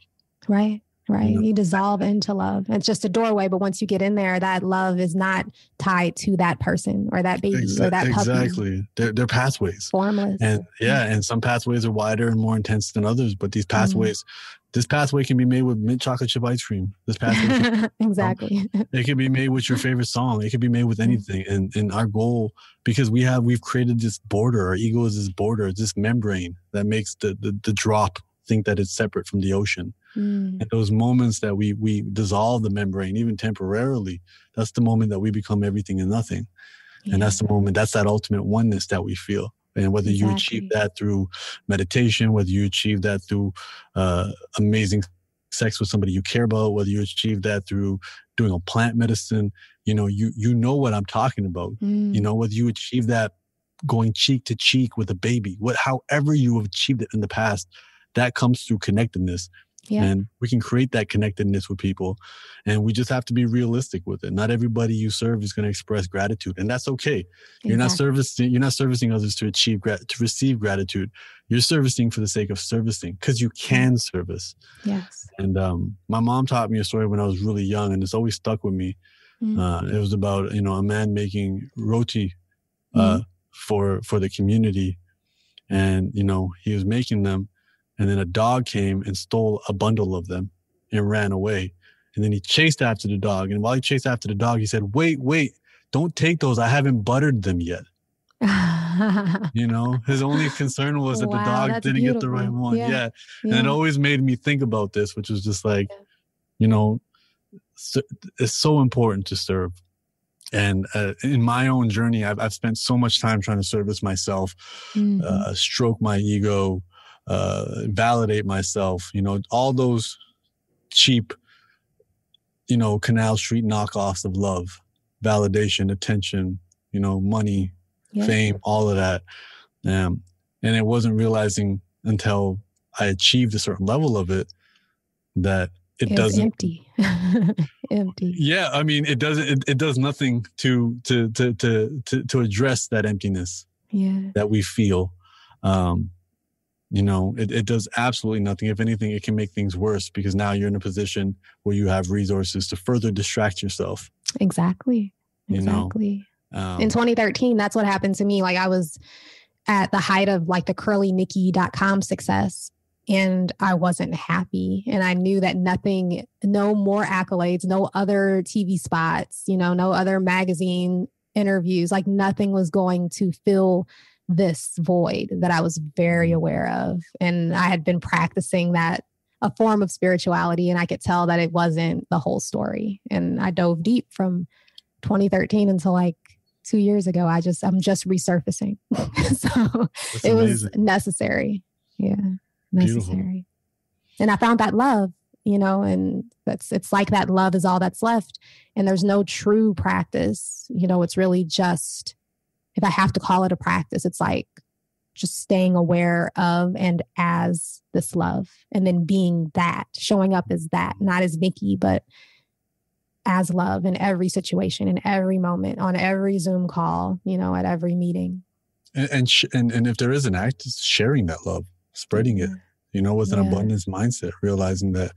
Right. Right. You, know? you, dissolve into love. It's just a doorway, but once you get in there, that love is not tied to that person or that baby Exa- or that puppy. Exactly. They're, they're pathways. Formless. And yeah, and some pathways are wider and more intense than others, but these mm-hmm. pathways. This pathway can be made with mint chocolate chip ice cream. This pathway. exactly. Um, it can be made with your favorite song. It can be made with mm-hmm. anything. And, and our goal, because we have, we've created this border, our ego is this border, this membrane that makes the, the, the drop think that it's separate from the ocean. Mm. And those moments that we we dissolve the membrane, even temporarily, that's the moment that we become everything and nothing. Yeah. And that's the moment, that's that ultimate oneness that we feel. And whether exactly. you achieve that through meditation, whether you achieve that through uh, amazing sex with somebody you care about, whether you achieve that through doing a plant medicine, you know, you you know what I'm talking about. Mm. You know, whether you achieve that going cheek to cheek with a baby, what however you have achieved it in the past, that comes through connectedness. Yeah. And we can create that connectedness with people. And we just have to be realistic with it. Not everybody you serve is going to express gratitude. And that's okay. Exactly. You're not servicing, you're not servicing others to achieve, to receive gratitude. You're servicing for the sake of servicing because you can service. Yes. And um, my mom taught me a story when I was really young and it's always stuck with me. Mm-hmm. Uh, it was about, you know, a man making roti uh, mm-hmm. for, for the community. And, you know, he was making them and then a dog came and stole a bundle of them and ran away. And then he chased after the dog. And while he chased after the dog, he said, Wait, wait, don't take those. I haven't buttered them yet. you know, his only concern was that wow, the dog didn't beautiful. get the right one. Yeah. yeah. And it always made me think about this, which was just like, you know, it's so important to serve. And uh, in my own journey, I've, I've spent so much time trying to service myself, mm-hmm. uh, stroke my ego, uh, validate myself, you know, all those cheap, you know, Canal Street knockoffs of love, validation, attention, you know, money, yeah. fame, all of that. Um, and it wasn't realizing until I achieved a certain level of it that it, it doesn't empty empty yeah i mean it doesn't it, it does nothing to, to to to to to address that emptiness yeah that we feel um you know it, it does absolutely nothing if anything it can make things worse because now you're in a position where you have resources to further distract yourself exactly exactly you know? um, in 2013 that's what happened to me like i was at the height of like the curlynikki.com success and I wasn't happy. And I knew that nothing, no more accolades, no other TV spots, you know, no other magazine interviews, like nothing was going to fill this void that I was very mm. aware of. And I had been practicing that a form of spirituality, and I could tell that it wasn't the whole story. And I dove deep from 2013 until like two years ago. I just, I'm just resurfacing. so That's it amazing. was necessary. Yeah, necessary. Beautiful. And I found that love you know and that's it's like that love is all that's left and there's no true practice you know it's really just if I have to call it a practice, it's like just staying aware of and as this love and then being that, showing up as that, not as Nikki, but as love in every situation, in every moment, on every Zoom call, you know, at every meeting. And and sh- and, and if there is an act, sharing that love, spreading it, mm-hmm. you know, with an yeah. abundance mindset, realizing that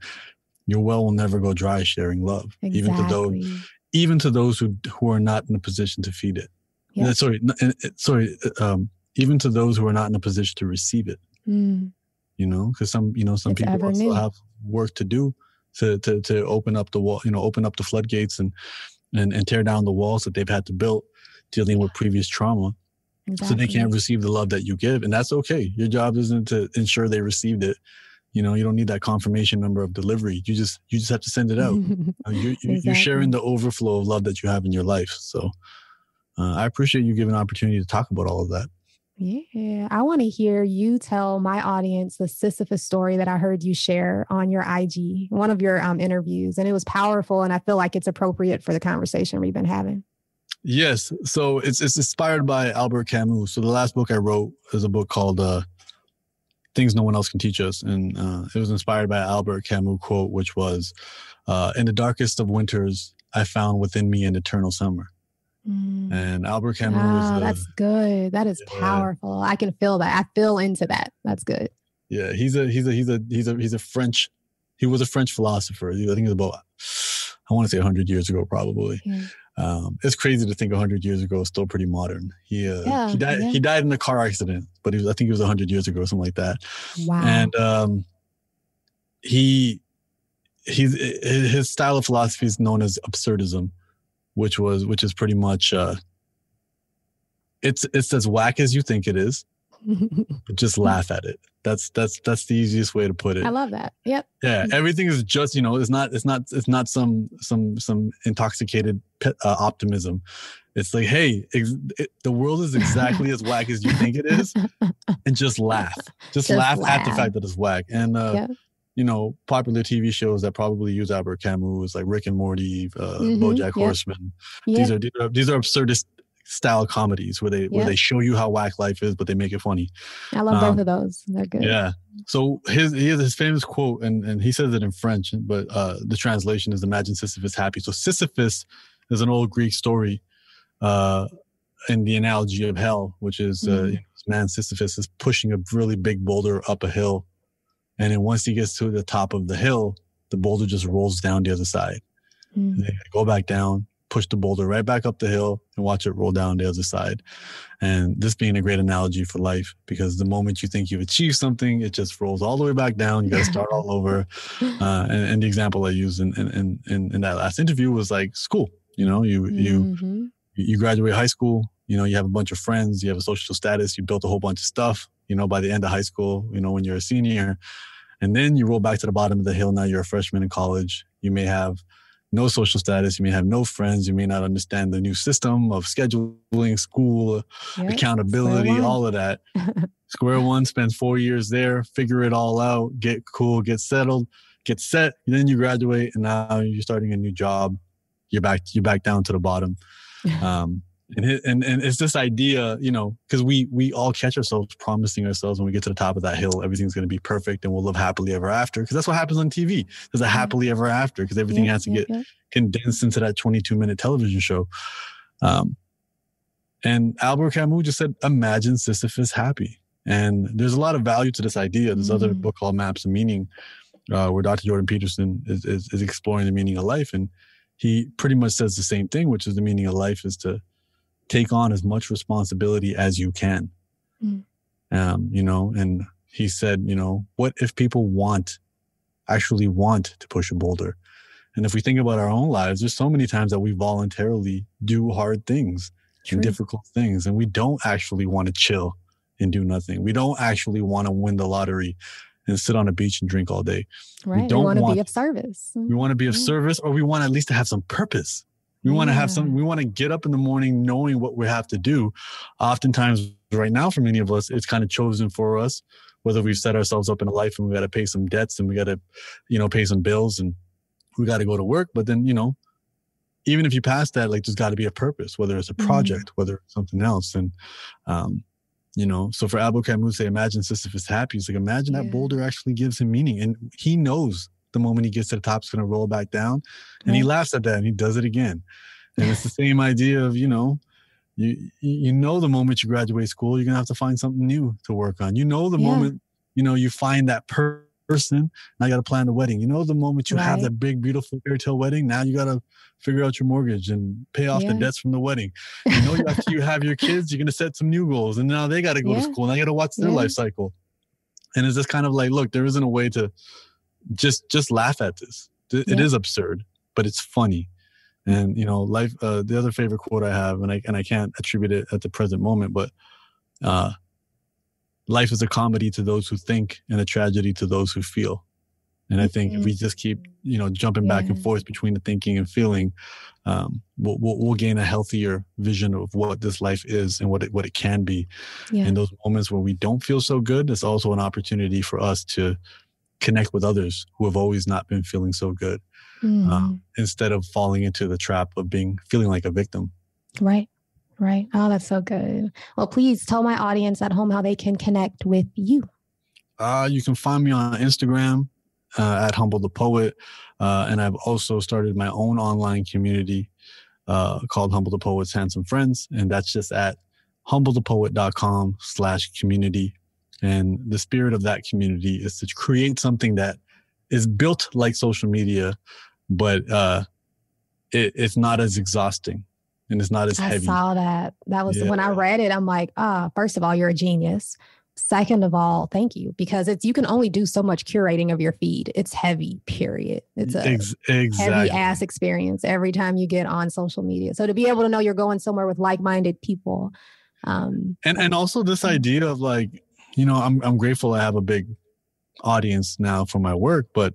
your well will never go dry sharing love, exactly. even to those even to those who who are not in a position to feed it. Yeah. Sorry, sorry. Um, even to those who are not in a position to receive it, mm. you know, because some, you know, some it's people also have work to do to, to to open up the wall, you know, open up the floodgates and and and tear down the walls that they've had to build dealing with previous trauma. Exactly. So they can't receive the love that you give, and that's okay. Your job isn't to ensure they received it. You know, you don't need that confirmation number of delivery. You just you just have to send it out. you're, you're, exactly. you're sharing the overflow of love that you have in your life. So uh, I appreciate you giving an opportunity to talk about all of that. Yeah, I want to hear you tell my audience the Sisyphus story that I heard you share on your IG, one of your um, interviews, and it was powerful. And I feel like it's appropriate for the conversation we've been having. Yes, so it's it's inspired by Albert Camus. So the last book I wrote is a book called uh, "Things No One Else Can Teach Us," and uh, it was inspired by Albert Camus quote, which was, uh, "In the darkest of winters, I found within me an eternal summer." Mm. And Albert Camus. Wow, a, that's good. That is yeah. powerful. I can feel that. I feel into that. That's good. Yeah, he's a he's a he's a he's a he's a French. He was a French philosopher. I think it was about I want to say hundred years ago, probably. Yeah. Um, it's crazy to think hundred years ago is still pretty modern. He uh, yeah, he died yeah. he died in a car accident, but he was, I think it was hundred years ago, something like that. Wow. And um, he he's his style of philosophy is known as absurdism which was which is pretty much uh, it's it's as whack as you think it is, just laugh at it. That's that's that's the easiest way to put it. I love that. Yep. Yeah, everything is just you know it's not it's not it's not some some some intoxicated uh, optimism. It's like, hey, ex- it, the world is exactly as whack as you think it is, and just laugh. Just, just laugh, laugh, at the fact that it's whack. And uh, yep you know, popular TV shows that probably use Albert Camus, like Rick and Morty, uh, mm-hmm, BoJack Horseman. These are these are these are absurdist style comedies where they where they show you how whack life is, but they make it funny. I love um, both of those. They're good. Yeah. So his he has his famous quote, and and he says it in French, but uh, the translation is "Imagine Sisyphus happy." So Sisyphus is an old Greek story, uh, in the analogy of hell, which is uh, mm-hmm. know, man Sisyphus is pushing a really big boulder up a hill and then once he gets to the top of the hill, the boulder just rolls down the other side. Mm. go back down, push the boulder right back up the hill and watch it roll down the other side. And this being a great analogy for life, because the moment you think you've achieved something, it just rolls all the way back down. You got to start all over. Uh, and, and, the example I used in, in, in, in, that last interview was like school. You know, you, mm-hmm. you, you graduate high school, you know, you have a bunch of friends, you have a social status, you built a whole bunch of stuff, you know, by the end of high school, you know, when you're a senior. And then you roll back to the bottom of the hill. Now you're a freshman in college. You may have no social status. You may have no friends. You may not understand the new system of scheduling, school, yep. accountability, all of that. Square one spends four years there, figure it all out, get cool, get settled, get set. Then you graduate, and now you're starting a new job. You're back. You're back down to the bottom. Um, and, and and it's this idea you know because we we all catch ourselves promising ourselves when we get to the top of that hill everything's going to be perfect and we'll live happily ever after because that's what happens on tv there's a happily ever after because everything yeah, has to yeah, get yeah. condensed into that 22 minute television show um and albert camus just said imagine sisyphus happy and there's a lot of value to this idea there's mm-hmm. other book called maps of meaning uh, where dr jordan peterson is, is is exploring the meaning of life and he pretty much says the same thing which is the meaning of life is to take on as much responsibility as you can. Mm. Um, you know, and he said, you know, what if people want, actually want to push a boulder? And if we think about our own lives, there's so many times that we voluntarily do hard things True. and difficult things, and we don't actually want to chill and do nothing. We don't actually want to win the lottery and sit on a beach and drink all day. Right. We don't want to be of service. We want to be of service, or we want at least to have some purpose. We want to have some, we want to get up in the morning knowing what we have to do. Oftentimes, right now, for many of us, it's kind of chosen for us, whether we've set ourselves up in a life and we got to pay some debts and we got to, you know, pay some bills and we got to go to work. But then, you know, even if you pass that, like there's got to be a purpose, whether it's a mm-hmm. project, mm-hmm. whether it's something else. And, um, you know, so for Albert Camus, say, imagine Sisyphus happy. He's like, imagine yeah. that boulder actually gives him meaning. And he knows the moment he gets to the top, it's going to roll back down. And he laughs at that and he does it again. And it's the same idea of, you know, you you know the moment you graduate school, you're gonna have to find something new to work on. You know the yeah. moment, you know, you find that person, now you gotta plan the wedding. You know the moment you right. have that big, beautiful fairy tale wedding, now you gotta figure out your mortgage and pay off yeah. the debts from the wedding. You know, after you have your kids, you're gonna set some new goals. And now they gotta go yeah. to school and I gotta watch their life cycle. And it's just kind of like, look, there isn't a way to just just laugh at this. It yeah. is absurd, but it's funny. And you know, life. Uh, the other favorite quote I have, and I and I can't attribute it at the present moment, but uh, life is a comedy to those who think, and a tragedy to those who feel. And I think if we just keep, you know, jumping yeah. back and forth between the thinking and feeling, um, we'll, we'll, we'll, gain a healthier vision of what this life is and what it, what it can be. Yeah. In those moments where we don't feel so good, it's also an opportunity for us to connect with others who have always not been feeling so good mm. um, instead of falling into the trap of being feeling like a victim. Right right. Oh that's so good. Well please tell my audience at home how they can connect with you. Uh, you can find me on instagram uh, at humble the poet uh, and i've also started my own online community uh, called humble the poet's handsome friends and that's just at humblethepoet.com slash community and the spirit of that community is to create something that is built like social media, but uh, it, it's not as exhausting and it's not as I heavy. I saw that. That was yeah. when I read it. I'm like, ah, oh, first of all, you're a genius. Second of all, thank you because it's you can only do so much curating of your feed. It's heavy, period. It's a Ex- exactly. heavy ass experience every time you get on social media. So to be able to know you're going somewhere with like minded people, um, and and also this idea of like you know, I'm I'm grateful I have a big audience now for my work, but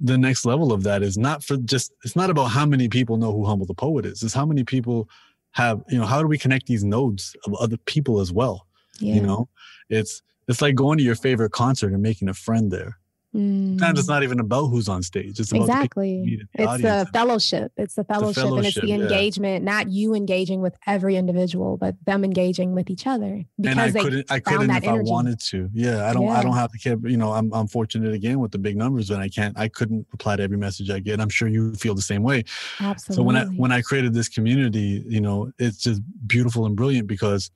the next level of that is not for just it's not about how many people know who Humble the Poet is. It's how many people have, you know, how do we connect these nodes of other people as well? Yeah. You know, it's it's like going to your favorite concert and making a friend there. Mm. And it's not even about who's on stage. It's about exactly. The it's the fellowship. It's the fellowship, the fellowship and it's the engagement. Yeah. Not you engaging with every individual, but them engaging with each other. Because and I couldn't. I couldn't if energy. I wanted to. Yeah, I don't. Yeah. I don't have to care. You know, I'm I'm fortunate again with the big numbers, and I can't. I couldn't reply to every message I get. I'm sure you feel the same way. Absolutely. So when I when I created this community, you know, it's just beautiful and brilliant because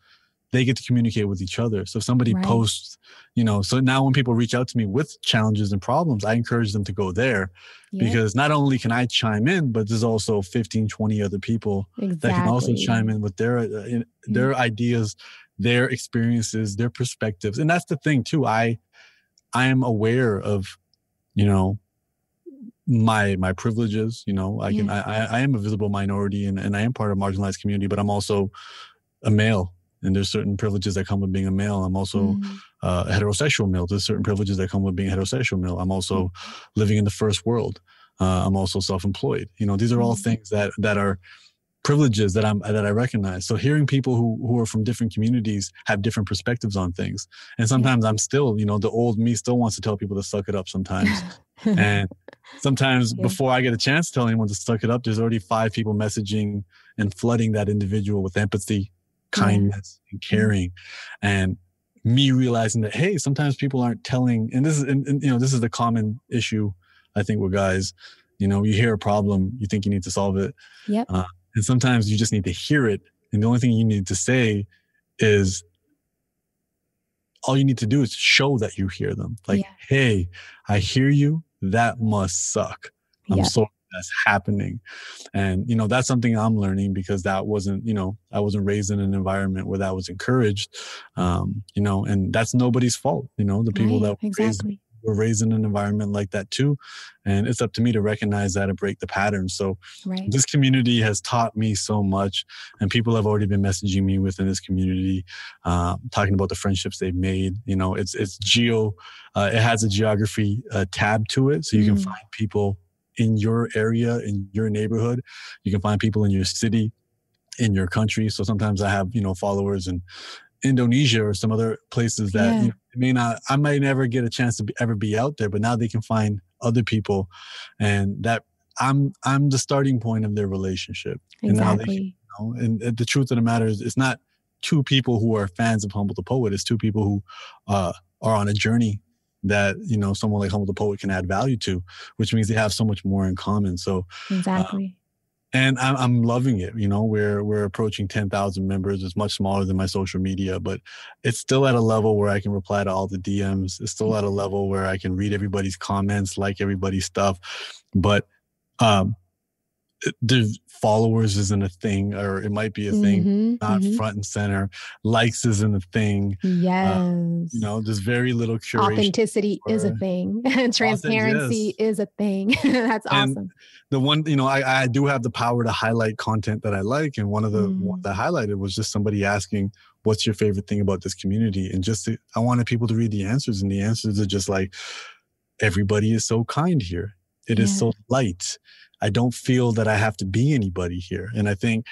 they get to communicate with each other. So if somebody Right. posts, you know, so now when people reach out to me with challenges and problems, I encourage them to go there Yeah, because not only can I chime in, but there's also 15, 20 other people exactly. that can also chime in with their uh, in, their ideas, their experiences, their perspectives. And that's the thing too. I I am aware of, you know, my my privileges. You know, I can I I I am a visible minority and, and I am part of a marginalized community, but I'm also a male. And there's certain privileges that come with being a male. I'm also Mhm. uh, a heterosexual male. There's certain privileges that come with being a heterosexual male. I'm also living in the first world. Uh, I'm also self-employed. You know, these are all Mhm. things that that are privileges that I'm that I recognize. So hearing people who who are from different communities have different perspectives on things, and sometimes I'm still, you know, the old me still wants to tell people to suck it up sometimes, and sometimes Yeah. before I get a chance to tell anyone to suck it up, there's already five people messaging and flooding that individual with empathy. Kindness, and caring, and me realizing that hey, sometimes people aren't telling, and this is, and, and, you know, this is the common issue I think with guys. You know, you hear a problem, you think you need to solve it, Yep. uh, and sometimes you just need to hear it, and the only thing you need to say is. All you need to do is show that you hear them. Like, Yeah. hey, I hear you. That must suck. I'm Yeah. sorry that's happening. And, you know, that's something I'm learning because that wasn't, you know, I wasn't raised in an environment where that was encouraged. Um, you know, and that's nobody's fault. You know, the people Right, that were raised, were raised in an environment like that too. And it's up to me to recognize that and break the pattern. So Right. this community has taught me so much and people have already been messaging me within this community uh, talking about the friendships they've made you know it's it's geo uh, it has a geography uh, tab to it so you can Mm. find people in your area in your neighborhood you can find people in your city in your country so sometimes i have you know followers in indonesia or some other places that Yeah. you know, may not i might never get a chance to be, ever be out there but now they can find other people and that i'm i'm the starting point of their relationship and now they can- Exactly. know? And the truth of the matter is, it's not two people who are fans of Humble the Poet. It's two people who uh, are on a journey that you know someone like Humble the Poet can add value to, which means they have so much more in common. So, Exactly. and I'm, I'm loving it. You know, we're we're approaching ten thousand members. It's much smaller than my social media, but it's still at a level where I can reply to all the DMs. It's still at a level where I can read everybody's comments, like everybody's stuff, but um the followers isn't a thing or it might be a thing Mhm, not mhm. front and center. Likes isn't a thing. Yes. You know, there's very little curation. Authenticity is a thing. Transparency is a thing. That's And awesome. The one, you know, I, I do have the power to highlight content that I like. And one of the Mm. ones that I highlighted was just somebody asking, what's your favorite thing about this community? And just, to, I wanted people to read the answers. And the answers are just like, everybody is so kind here. It is Yeah. so light. I don't feel that I have to be anybody here. And I think,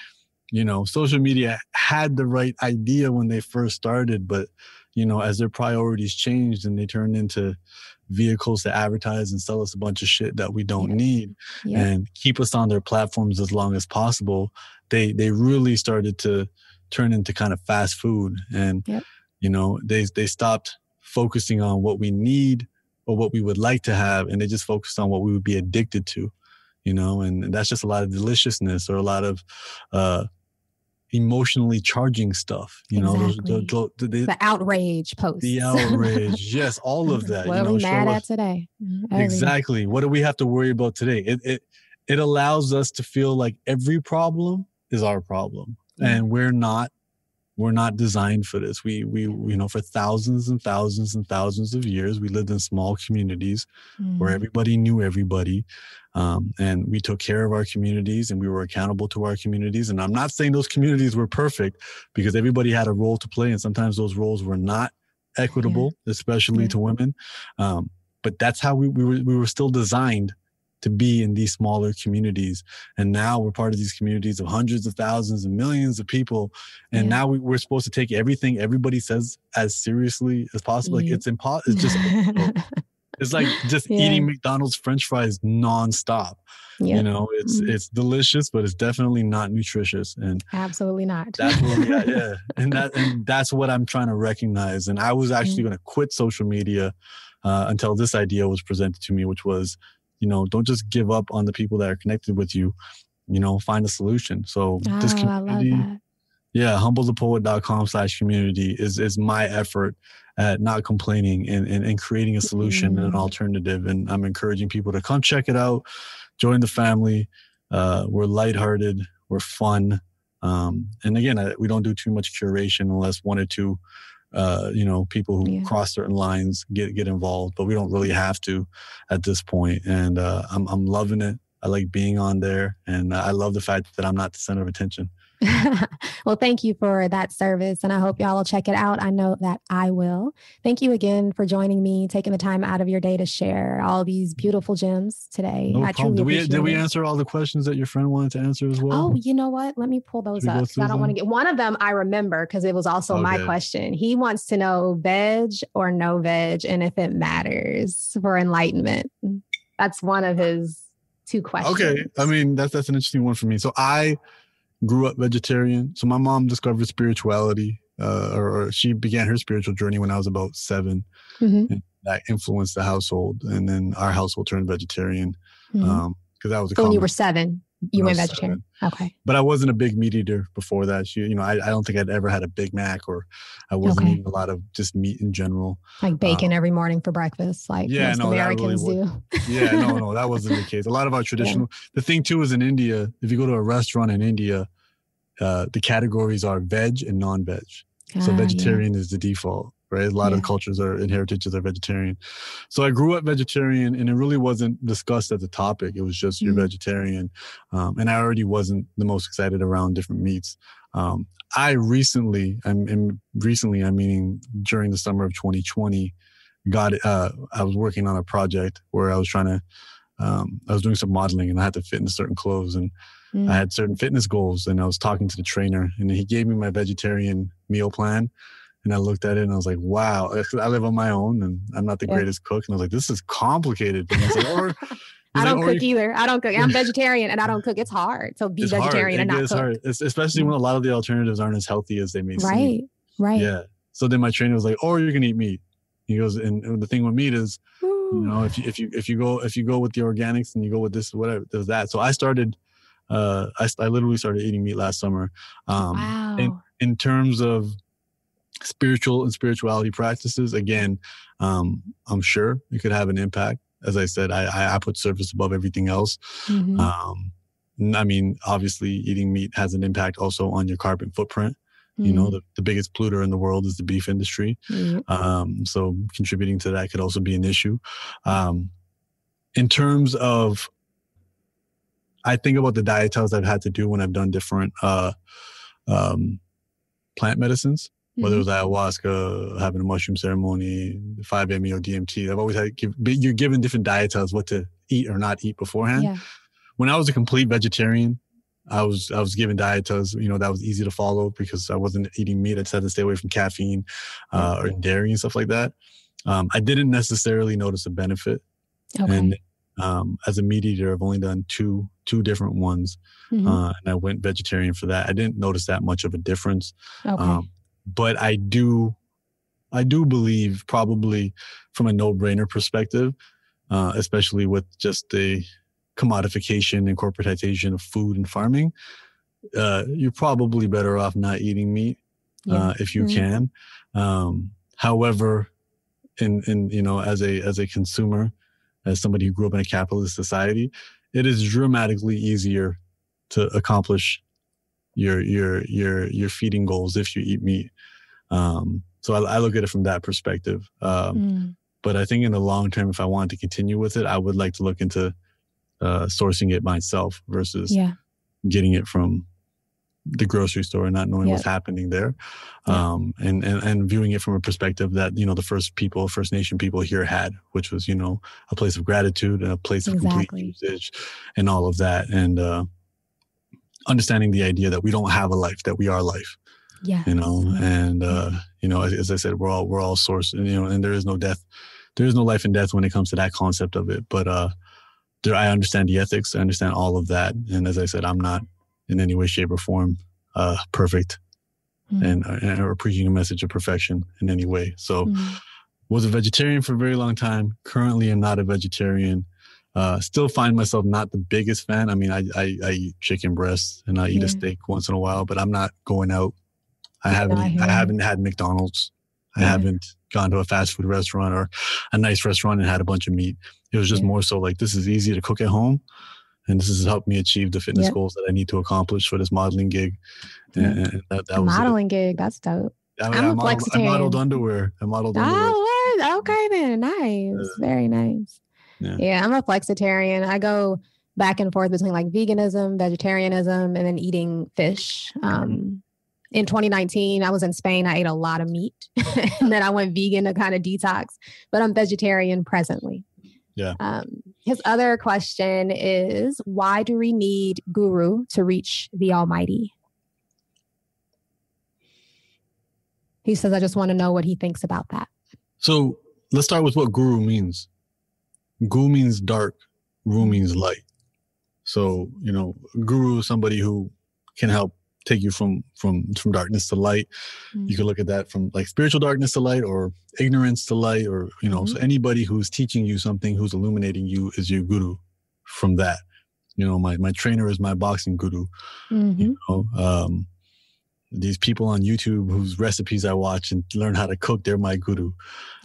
you know, social media had the right idea when they first started, but, you know, as their priorities changed and they turned into vehicles to advertise and sell us a bunch of shit that we don't Yeah. need Yeah. and keep us on their platforms as long as possible, they they really started to turn into kind of fast food. And Yep. you know, they they stopped focusing on what we need or what we would like to have, and they just focused on what we would be addicted to. You know, and, that's just a lot of deliciousness or a lot of uh emotionally charging stuff. You know, Exactly. those, those- the, the outrage posts. the outrage, yes, all of that. what you are we mad us- at today? Mm, everything. Exactly. What do we have to worry about today? It it it allows us to feel like every problem is our problem, Yeah. and we're not we're not designed for this. We we you know for thousands and thousands and thousands of years we lived in small communities where Mm, everybody knew everybody, um, and we took care of our communities and we were accountable to our communities. And I'm not saying those communities were perfect because everybody had a role to play, and sometimes those roles were not equitable, especially Yeah. to women. Um, but that's how we, we were we were still designed to be in these smaller communities and now we're part of these communities of hundreds of thousands and millions of people and Yeah. now we, we're supposed to take everything everybody says as seriously as possible like it's impossible it's just it's like just Yeah. eating mcdonald's french fries nonstop yeah, you know it's Mhm. it's delicious but it's definitely not nutritious and absolutely not. that's what got, yeah. And that and that's what I'm trying to recognize. And I was actually Mm. going to quit social media uh, until this idea was presented to me, which was, you know, don't just give up on the people that are connected with you. You know, find a solution. So this oh, I love community, that. Yeah, humblethepoet.com slash community is is my effort at not complaining and, and, and creating a solution mm-hmm. and an mm. alternative. And I'm encouraging people to come check it out, join the family. Uh, we're lighthearted, we're fun. Um, and again, I, we don't do too much curation unless one or two, uh, you know, people who yeah. cross certain lines get get involved. But we don't really have to at this point. And uh, I'm I'm loving it. I like being on there, and I love the fact that I'm not the center of attention. well, thank you for that service. And I hope y'all will check it out. I know that I will. Thank you again for joining me, taking the time out of your day to share all these beautiful gems today. No I problem. Did we, did we answer all the questions that your friend wanted to answer as well? Oh, you know what? Let me pull those up. I don't want to get one of them I remember because it was also okay. my question. He wants to know veg or no veg and if it matters for enlightenment. That's one of his two questions. Okay. I mean, that's that's an interesting one for me. So I grew up vegetarian. So my mom discovered spirituality, uh, or, or, she began her spiritual journey when I was about 7 mm-hmm. And that influenced the household, and then our household turned vegetarian. Mm-hmm. Um, because that was a so when you were seven, you went vegetarian. Seven. Okay. But I wasn't a big meat eater before that. She, you know, I, I don't think I'd ever had a Big Mac or I wasn't okay. eating a lot of just meat in general. Like bacon um, every morning for breakfast, like yeah, most no, Americans really do. yeah, no, no, that wasn't the case. A lot of our traditional. Yeah. The thing too is in India, if you go to a restaurant in India, uh, the categories are veg and non-veg. so ah, vegetarian yeah. is the default, right? A lot yeah. of cultures are in heritages are vegetarian. So I grew up vegetarian, and it really wasn't discussed as a topic. It was just mm-hmm. you're vegetarian, um, and I already wasn't the most excited around different meats. Um, I recently, I'm, I'm recently, I'm meaning during the summer of 2020, got uh, I was working on a project where I was trying to, um, I was doing some modeling, and I had to fit in certain clothes and Mm. I had certain fitness goals and I was talking to the trainer and he gave me my vegetarian meal plan. And I looked at it and I was like, wow, I live on my own and I'm not the yeah. greatest cook. And I was like, this is complicated. I, like, or, I don't like, cook either. I don't cook. I'm vegetarian and I don't cook. It's hard. So be vegetarian and not cook. Hard. It's, especially mm. when a lot of the alternatives aren't as healthy as they may right. seem. Right. Right. Yeah. So then my trainer was like, or you're gonna eat meat. He goes, and the thing with meat is, Ooh. you know, if you if you if you go if you go with the organics and you go with this whatever, there's that. So I started uh, I, I literally started eating meat last summer. Um, wow. In, in terms of spiritual and spirituality practices, again, um, I'm sure it could have an impact. As I said, I, I put service above everything else. Mm-hmm. Um, I mean, obviously, eating meat has an impact also on your carbon footprint. Mm-hmm. You know, mm-hmm. the, the biggest polluter in the world is the beef industry. Mm-hmm. Um, so contributing to that could also be an issue. Um, in terms of I think about the dietas I've had to do when I've done different uh, um, plant medicines, mm-hmm. whether it was mm-hmm. ayahuasca, having a mushroom ceremony, 5-MeO DMT. I've always had give, you're given different dietas what to eat or not eat beforehand. Yeah. When I was a complete vegetarian, I was I was given dietas, you know, that was easy to follow because I wasn't eating meat. I just had to stay away from caffeine uh, or dairy and stuff like that. Um, I didn't necessarily notice a benefit. Okay. And um, as a meat eater, I've only done two two different ones, mm-hmm. uh, and I went vegetarian for that. I didn't notice that much of a difference, okay. um, but I do, I do believe probably from a no brainer perspective, uh, especially with just the commodification and corporatization of food and farming, uh, you're probably better off not eating meat yeah. Uh, if you mm-hmm. can. Um, however, in in you know as a as a consumer as somebody who grew up in a capitalist society, it is dramatically easier to accomplish your your your your feeding goals if you eat meat. Um, so I, I, look at it from that perspective. Um, mm. But I think in the long term, if I wanted to continue with it, I would like to look into uh, sourcing it myself versus yeah. getting it from the grocery store and not knowing yep. what's happening there. Um, and, and and viewing it from a perspective that you know the first people first nation people here had which was you know a place of gratitude and a place of complete usage and all of that. And uh, understanding the idea that we don't have a life that we are life yeah you know? And uh, you know as, as, i said we're all we're all source and you know and there is no death there is no life and death when it comes to that concept of it. But uh there, i understand the ethics i understand all of that. And as i said i'm not in any way, shape, or form uh, perfect mm. and, and, or preaching a message of perfection in any way. So, mm. was a vegetarian for a very long time. Currently, I'm not a vegetarian. Uh, still find myself not the biggest fan. I mean, I, I, I eat chicken breasts and I eat yeah. a steak once in a while, but I'm not going out I haven't I, I haven't had McDonald's. I yeah. haven't gone to a fast food restaurant or a nice restaurant and had a bunch of meat. It was just more so like this is easy to cook at home and this has helped me achieve the fitness yep. goals that I need to accomplish for this modeling gig. And, that, that modeling gig, that's dope. I mean, I a modeled, flexitarian. I modeled underwear. I modeled underwear. Oh, okay then. Nice. Very nice. Yeah. yeah, I'm a flexitarian. I go back and forth between like veganism, vegetarianism, and then eating fish. Um, in 2019, I was in Spain. I ate a lot of meat, and then I went vegan to kind of detox. But I'm vegetarian presently. Yeah. Um, his other question is, why do we need guru to reach the Almighty? He says, I just want to know what he thinks about that. So let's start with what guru means. Gu means dark, ru means light. So, you know, guru is somebody who can help take you from from from darkness to light. Mm-hmm. You can look at that from like spiritual darkness to light or ignorance to light or you know, mm-hmm. so anybody who's teaching you something, who's illuminating you is your guru from that. You know, my my trainer is my boxing guru. Mm-hmm. You know, um, these people on YouTube whose recipes I watch and learn how to cook, they're my guru.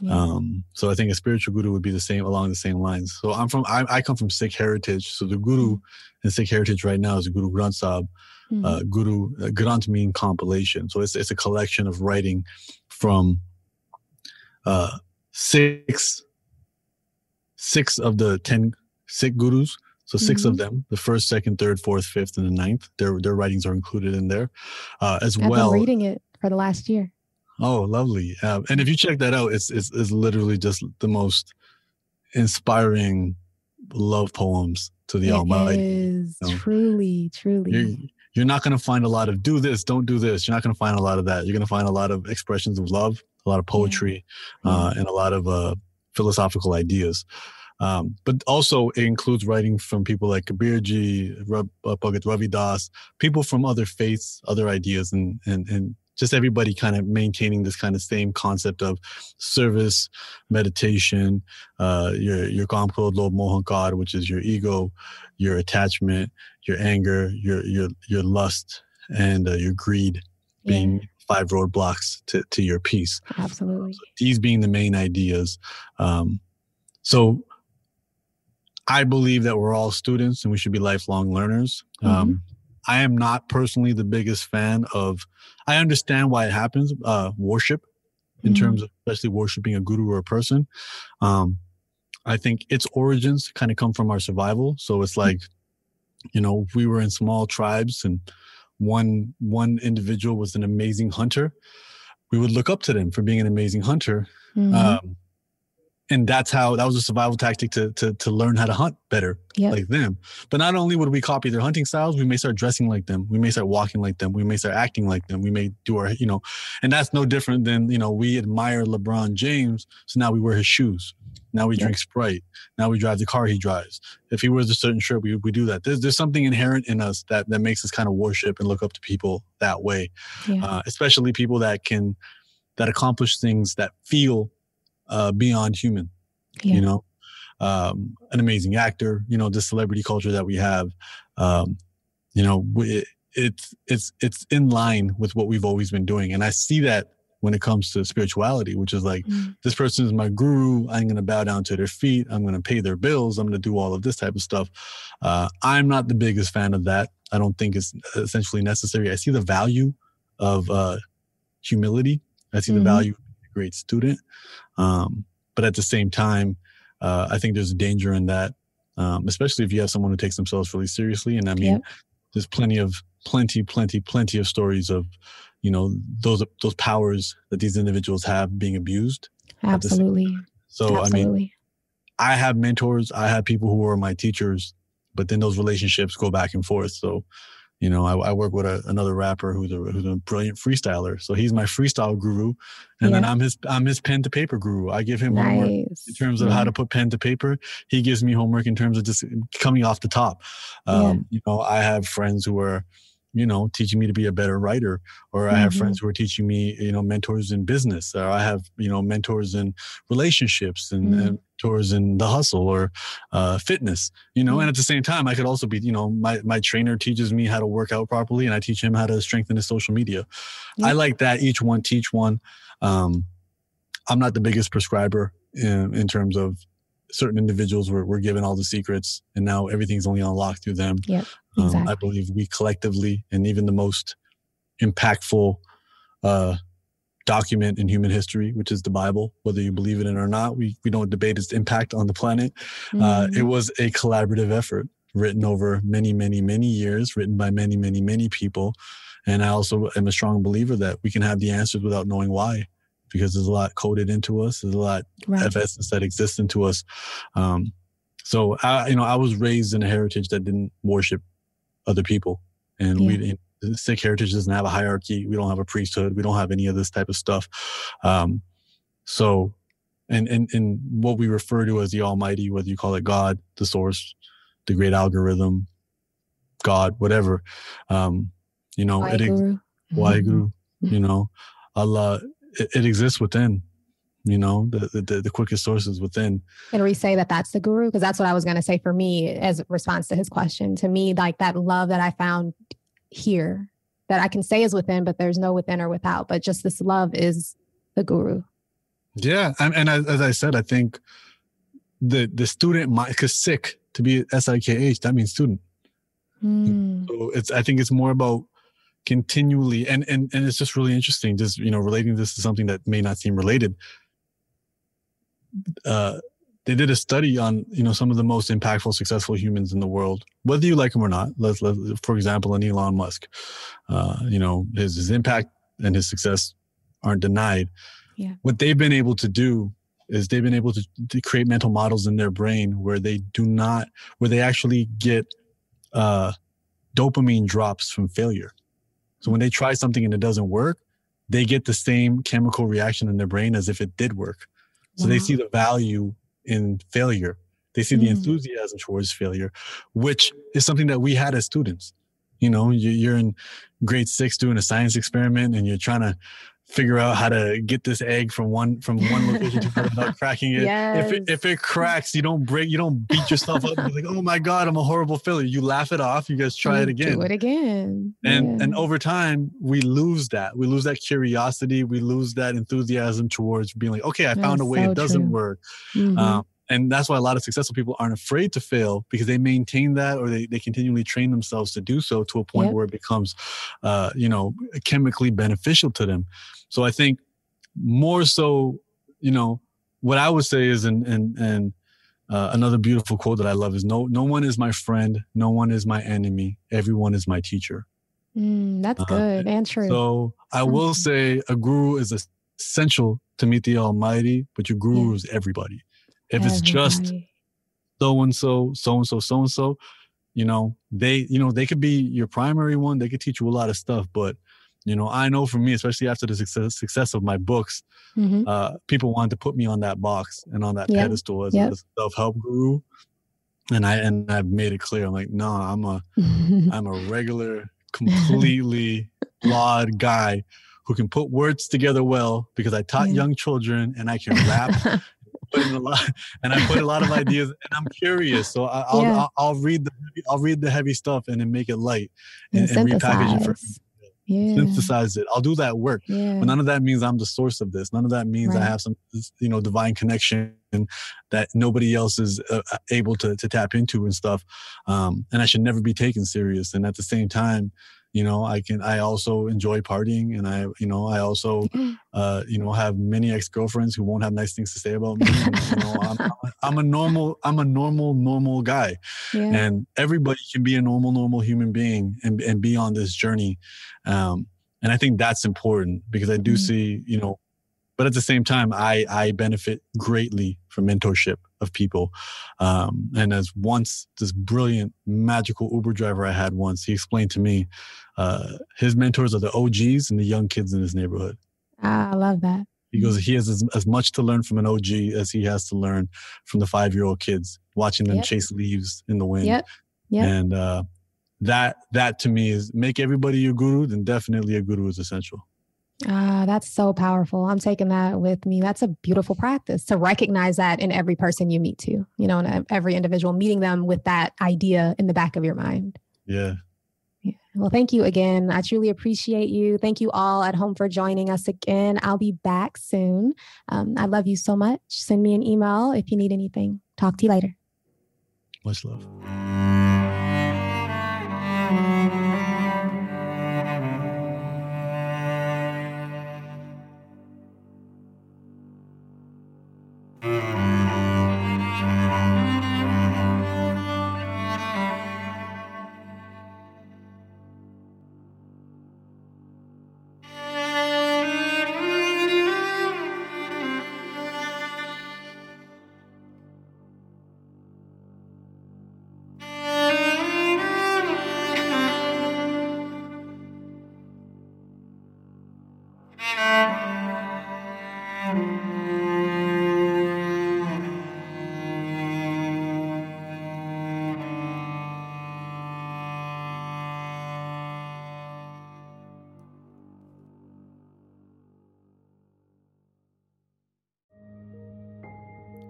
Yeah. Um, so I think a spiritual guru would be the same along the same lines. So I'm from, I, I come from Sikh heritage. So the guru mm-hmm. in Sikh heritage right now is Guru Granth Sahib. Mm-hmm. Uh, guru, uh, Granth mean compilation. So it's, it's a collection of writing from, uh, six, six of the 10 Sikh gurus so 6 mm-hmm. of them, the first, second, third, fourth, fifth, and the ninth, their their writings are included in there, uh, as I've well. Been reading it for the last year. Oh, lovely! Uh, and if you check that out, it's, it's it's literally just the most inspiring love poems to the it Almighty. Is you know? truly, truly. You're, you're not going to find a lot of do this, don't do this. You're not going to find a lot of that. You're going to find a lot of expressions of love, a lot of poetry, yeah. uh, and a lot of uh, philosophical ideas. Um, but also it includes writing from people like Kabirji, Rab, uh, Bhagat Ravi Das, people from other faiths, other ideas, and and and just everybody kind of maintaining this kind of same concept of service, meditation, uh, your your Krodh Lobh Mohankar, which is your ego, your attachment, your anger, your your your lust, and uh, your greed, being yeah. five roadblocks to to your peace. Absolutely. So these being the main ideas. Um, so I believe that we're all students and we should be lifelong learners. Mm-hmm. Um, I am not personally the biggest fan of. I understand why it happens. Uh, worship, in mm-hmm. terms of especially worshiping a guru or a person. Um, I think its origins kind of come from our survival. So it's mm-hmm. like, you know, we were in small tribes and one one individual was an amazing hunter. We would look up to them for being an amazing hunter. Mm-hmm. Um, and that's how that was a survival tactic to to to learn how to hunt better yep. like them. But not only would we copy their hunting styles we may start dressing like them. We may start walking like them. We may start acting like them. We may do our you know and that's no different than you know we admire lebron james so now we wear his shoes. Now we yep. drink sprite. Now we drive the car he drives. If he wears a certain shirt we, we do that. There's, there's something inherent in us that that makes us kind of worship and look up to people that way. Yeah. uh, especially people that can that accomplish things that feel uh, beyond human. Yeah. You know, um, an amazing actor. You know, the celebrity culture that we have. Um, you know, it, it's it's it's in line with what we've always been doing, and I see that when it comes to spirituality, which is like mm. this person is my guru. I'm going to bow down to their feet. I'm going to pay their bills. I'm going to do all of this type of stuff. Uh, I'm not the biggest fan of that. I don't think it's essentially necessary. I see the value of uh, humility. I see mm-hmm. the value great student. Um, but at the same time, uh, I think there's a danger in that, um, especially if you have someone who takes themselves really seriously. And I mean, yep. there's plenty of, plenty, plenty, plenty of stories of, you know, those those powers that these individuals have being abused. Absolutely. So Absolutely. I mean, I have mentors. I have people who are my teachers, but then those relationships go back and forth. So you know, I, I work with a, another rapper who's a who's a brilliant freestyler. So he's my freestyle guru, and yeah. then I'm his I'm his pen to paper guru. I give him nice. homework in terms of yeah. how to put pen to paper. He gives me homework in terms of just coming off the top. Um, yeah. You know, I have friends who are you know, teaching me to be a better writer, or I have mm-hmm. friends who are teaching me, you know, mentors in business, or I have, you know, mentors in relationships and, mm-hmm. and mentors in the hustle or uh, fitness, you know, mm-hmm. and at the same time, I could also be, you know, my, my trainer teaches me how to work out properly and I teach him how to strengthen his social media. I like that each one teach one. Um, I'm not the biggest prescriber in, in terms of certain individuals were, were given all the secrets and now everything's only unlocked through them. Yep, exactly. Um, I believe we collectively and even the most impactful uh, document in human history, which is the Bible, whether you believe in it or not, we, we don't debate its impact on the planet. Mm-hmm. Uh, it mm-hmm. was a collaborative effort written over many, many, many years, written by many, many, many people. And I also am a strong believer that we can have the answers without knowing why because there's a lot coded into us. There's a lot right. of essence that exists into us. Um, so I, you know, I was raised in a heritage that didn't worship other people, and yeah. we. You know, Sikh heritage doesn't have a hierarchy. We don't have a priesthood. We don't have any of this type of stuff. Um, so, and, and, and what we refer to as the Almighty, whether you call it God, the source, the great algorithm, God, whatever, um, you know, Waheguru. it, mm-hmm. you know, Allah it, it exists within you know the, the, the quickest sources within. And we say that that's the guru? Because that's what i was going to say for me as a response to his question. To me like that love that i found here that i can say is within but there's no within or without. But just this love is the guru. Yeah and, and as, as i said i think the the student mind because Sikh to be s-i-k-h that means student. Mm. so it's i think it's more about continually and and and it's just really interesting just you know relating this to something that may not seem related uh they did a study on you know some of the most impactful successful humans in the world. Whether you like them or not let's let for example an elon musk uh you know his his impact and his success aren't denied. Yeah. What they've been able to do is they've been able to, to create mental models in their brain where they do not where they actually get uh dopamine drops from failure. So when they try something and it doesn't work, they get the same chemical reaction in their brain as if it did work. So wow. they see the value in failure. They see mm. the enthusiasm towards failure, which is something that we had as students. You know, you're in grade six doing a science experiment and you're trying to figure out how to get this egg from one from one location to another without cracking it. Yes. If it if it cracks, you don't break, you don't beat yourself up. You're like, oh my god, I'm a horrible failure. You laugh it off. You guys try it again. Do it again. And yeah. and over time, we lose that. We lose that curiosity. We lose that enthusiasm towards being like, okay, I found a way. So it doesn't true. work. Mm-hmm. Um, and that's why a lot of successful people aren't afraid to fail because they maintain that or they, they continually train themselves to do so to a point yep. where it becomes uh, you know chemically beneficial to them. So i think more so you know what i would say is and and and uh, another beautiful quote that i love is no no one is my friend. No one is my enemy. Everyone is my teacher. Mm, that's uh, good and true. So i will say a guru is essential to meet the almighty but your guru yeah. is everybody if it's just so and so, so and so, so and so, you know, they, you know, they could be your primary one. They could teach you a lot of stuff, but you know, I know for me, especially after the success, success of my books, mm-hmm. uh, people wanted to put me on that box and on that yep. pedestal as yep. a self-help guru. And I and I've made it clear. I'm like, no, I'm a I'm a regular, completely flawed guy who can put words together well because I taught yeah. young children and I can rap put in a lot, and I put a lot of ideas, and I'm curious, so I, will yeah. I'll, I'll, read the I'll read the heavy stuff and then make it light and, and, and repackage it for yeah. synthesize it. I'll do that work, yeah. but none of that means I'm the source of this. None of that means right. I have some you know divine connection that nobody else is uh, able to to tap into and stuff. Um, and I should never be taken serious. And at the same time, you know i can i also enjoy partying and i you know i also uh you know have many ex-girlfriends who won't have nice things to say about me and, you know I'm, I'm, a normal i'm a normal normal guy yeah. and everybody can be a normal normal human being and, and be on this journey um and i think that's important because i do mm-hmm. see you know but at the same time i i benefit greatly from mentorship of people um, and as once this brilliant magical uber driver i had once he explained to me uh, his mentors are the og's and the young kids in his neighborhood ah, i love that he goes he has as, as much to learn from an og as he has to learn from the five year old kids watching them yep. chase leaves in the wind yep. Yep. and uh, that that to me is make everybody your guru, then definitely a guru is essential. Ah, that's so powerful. I'm taking that with me. That's a beautiful practice to recognize that in every person you meet too. You know, in every individual, meeting them with that idea in the back of your mind. Yeah. Yeah. Well, thank you again. I truly appreciate you. Thank you all at home for joining us again. I'll be back soon. Um, I love you so much. Send me an email if you need anything. Talk to you later. Much love.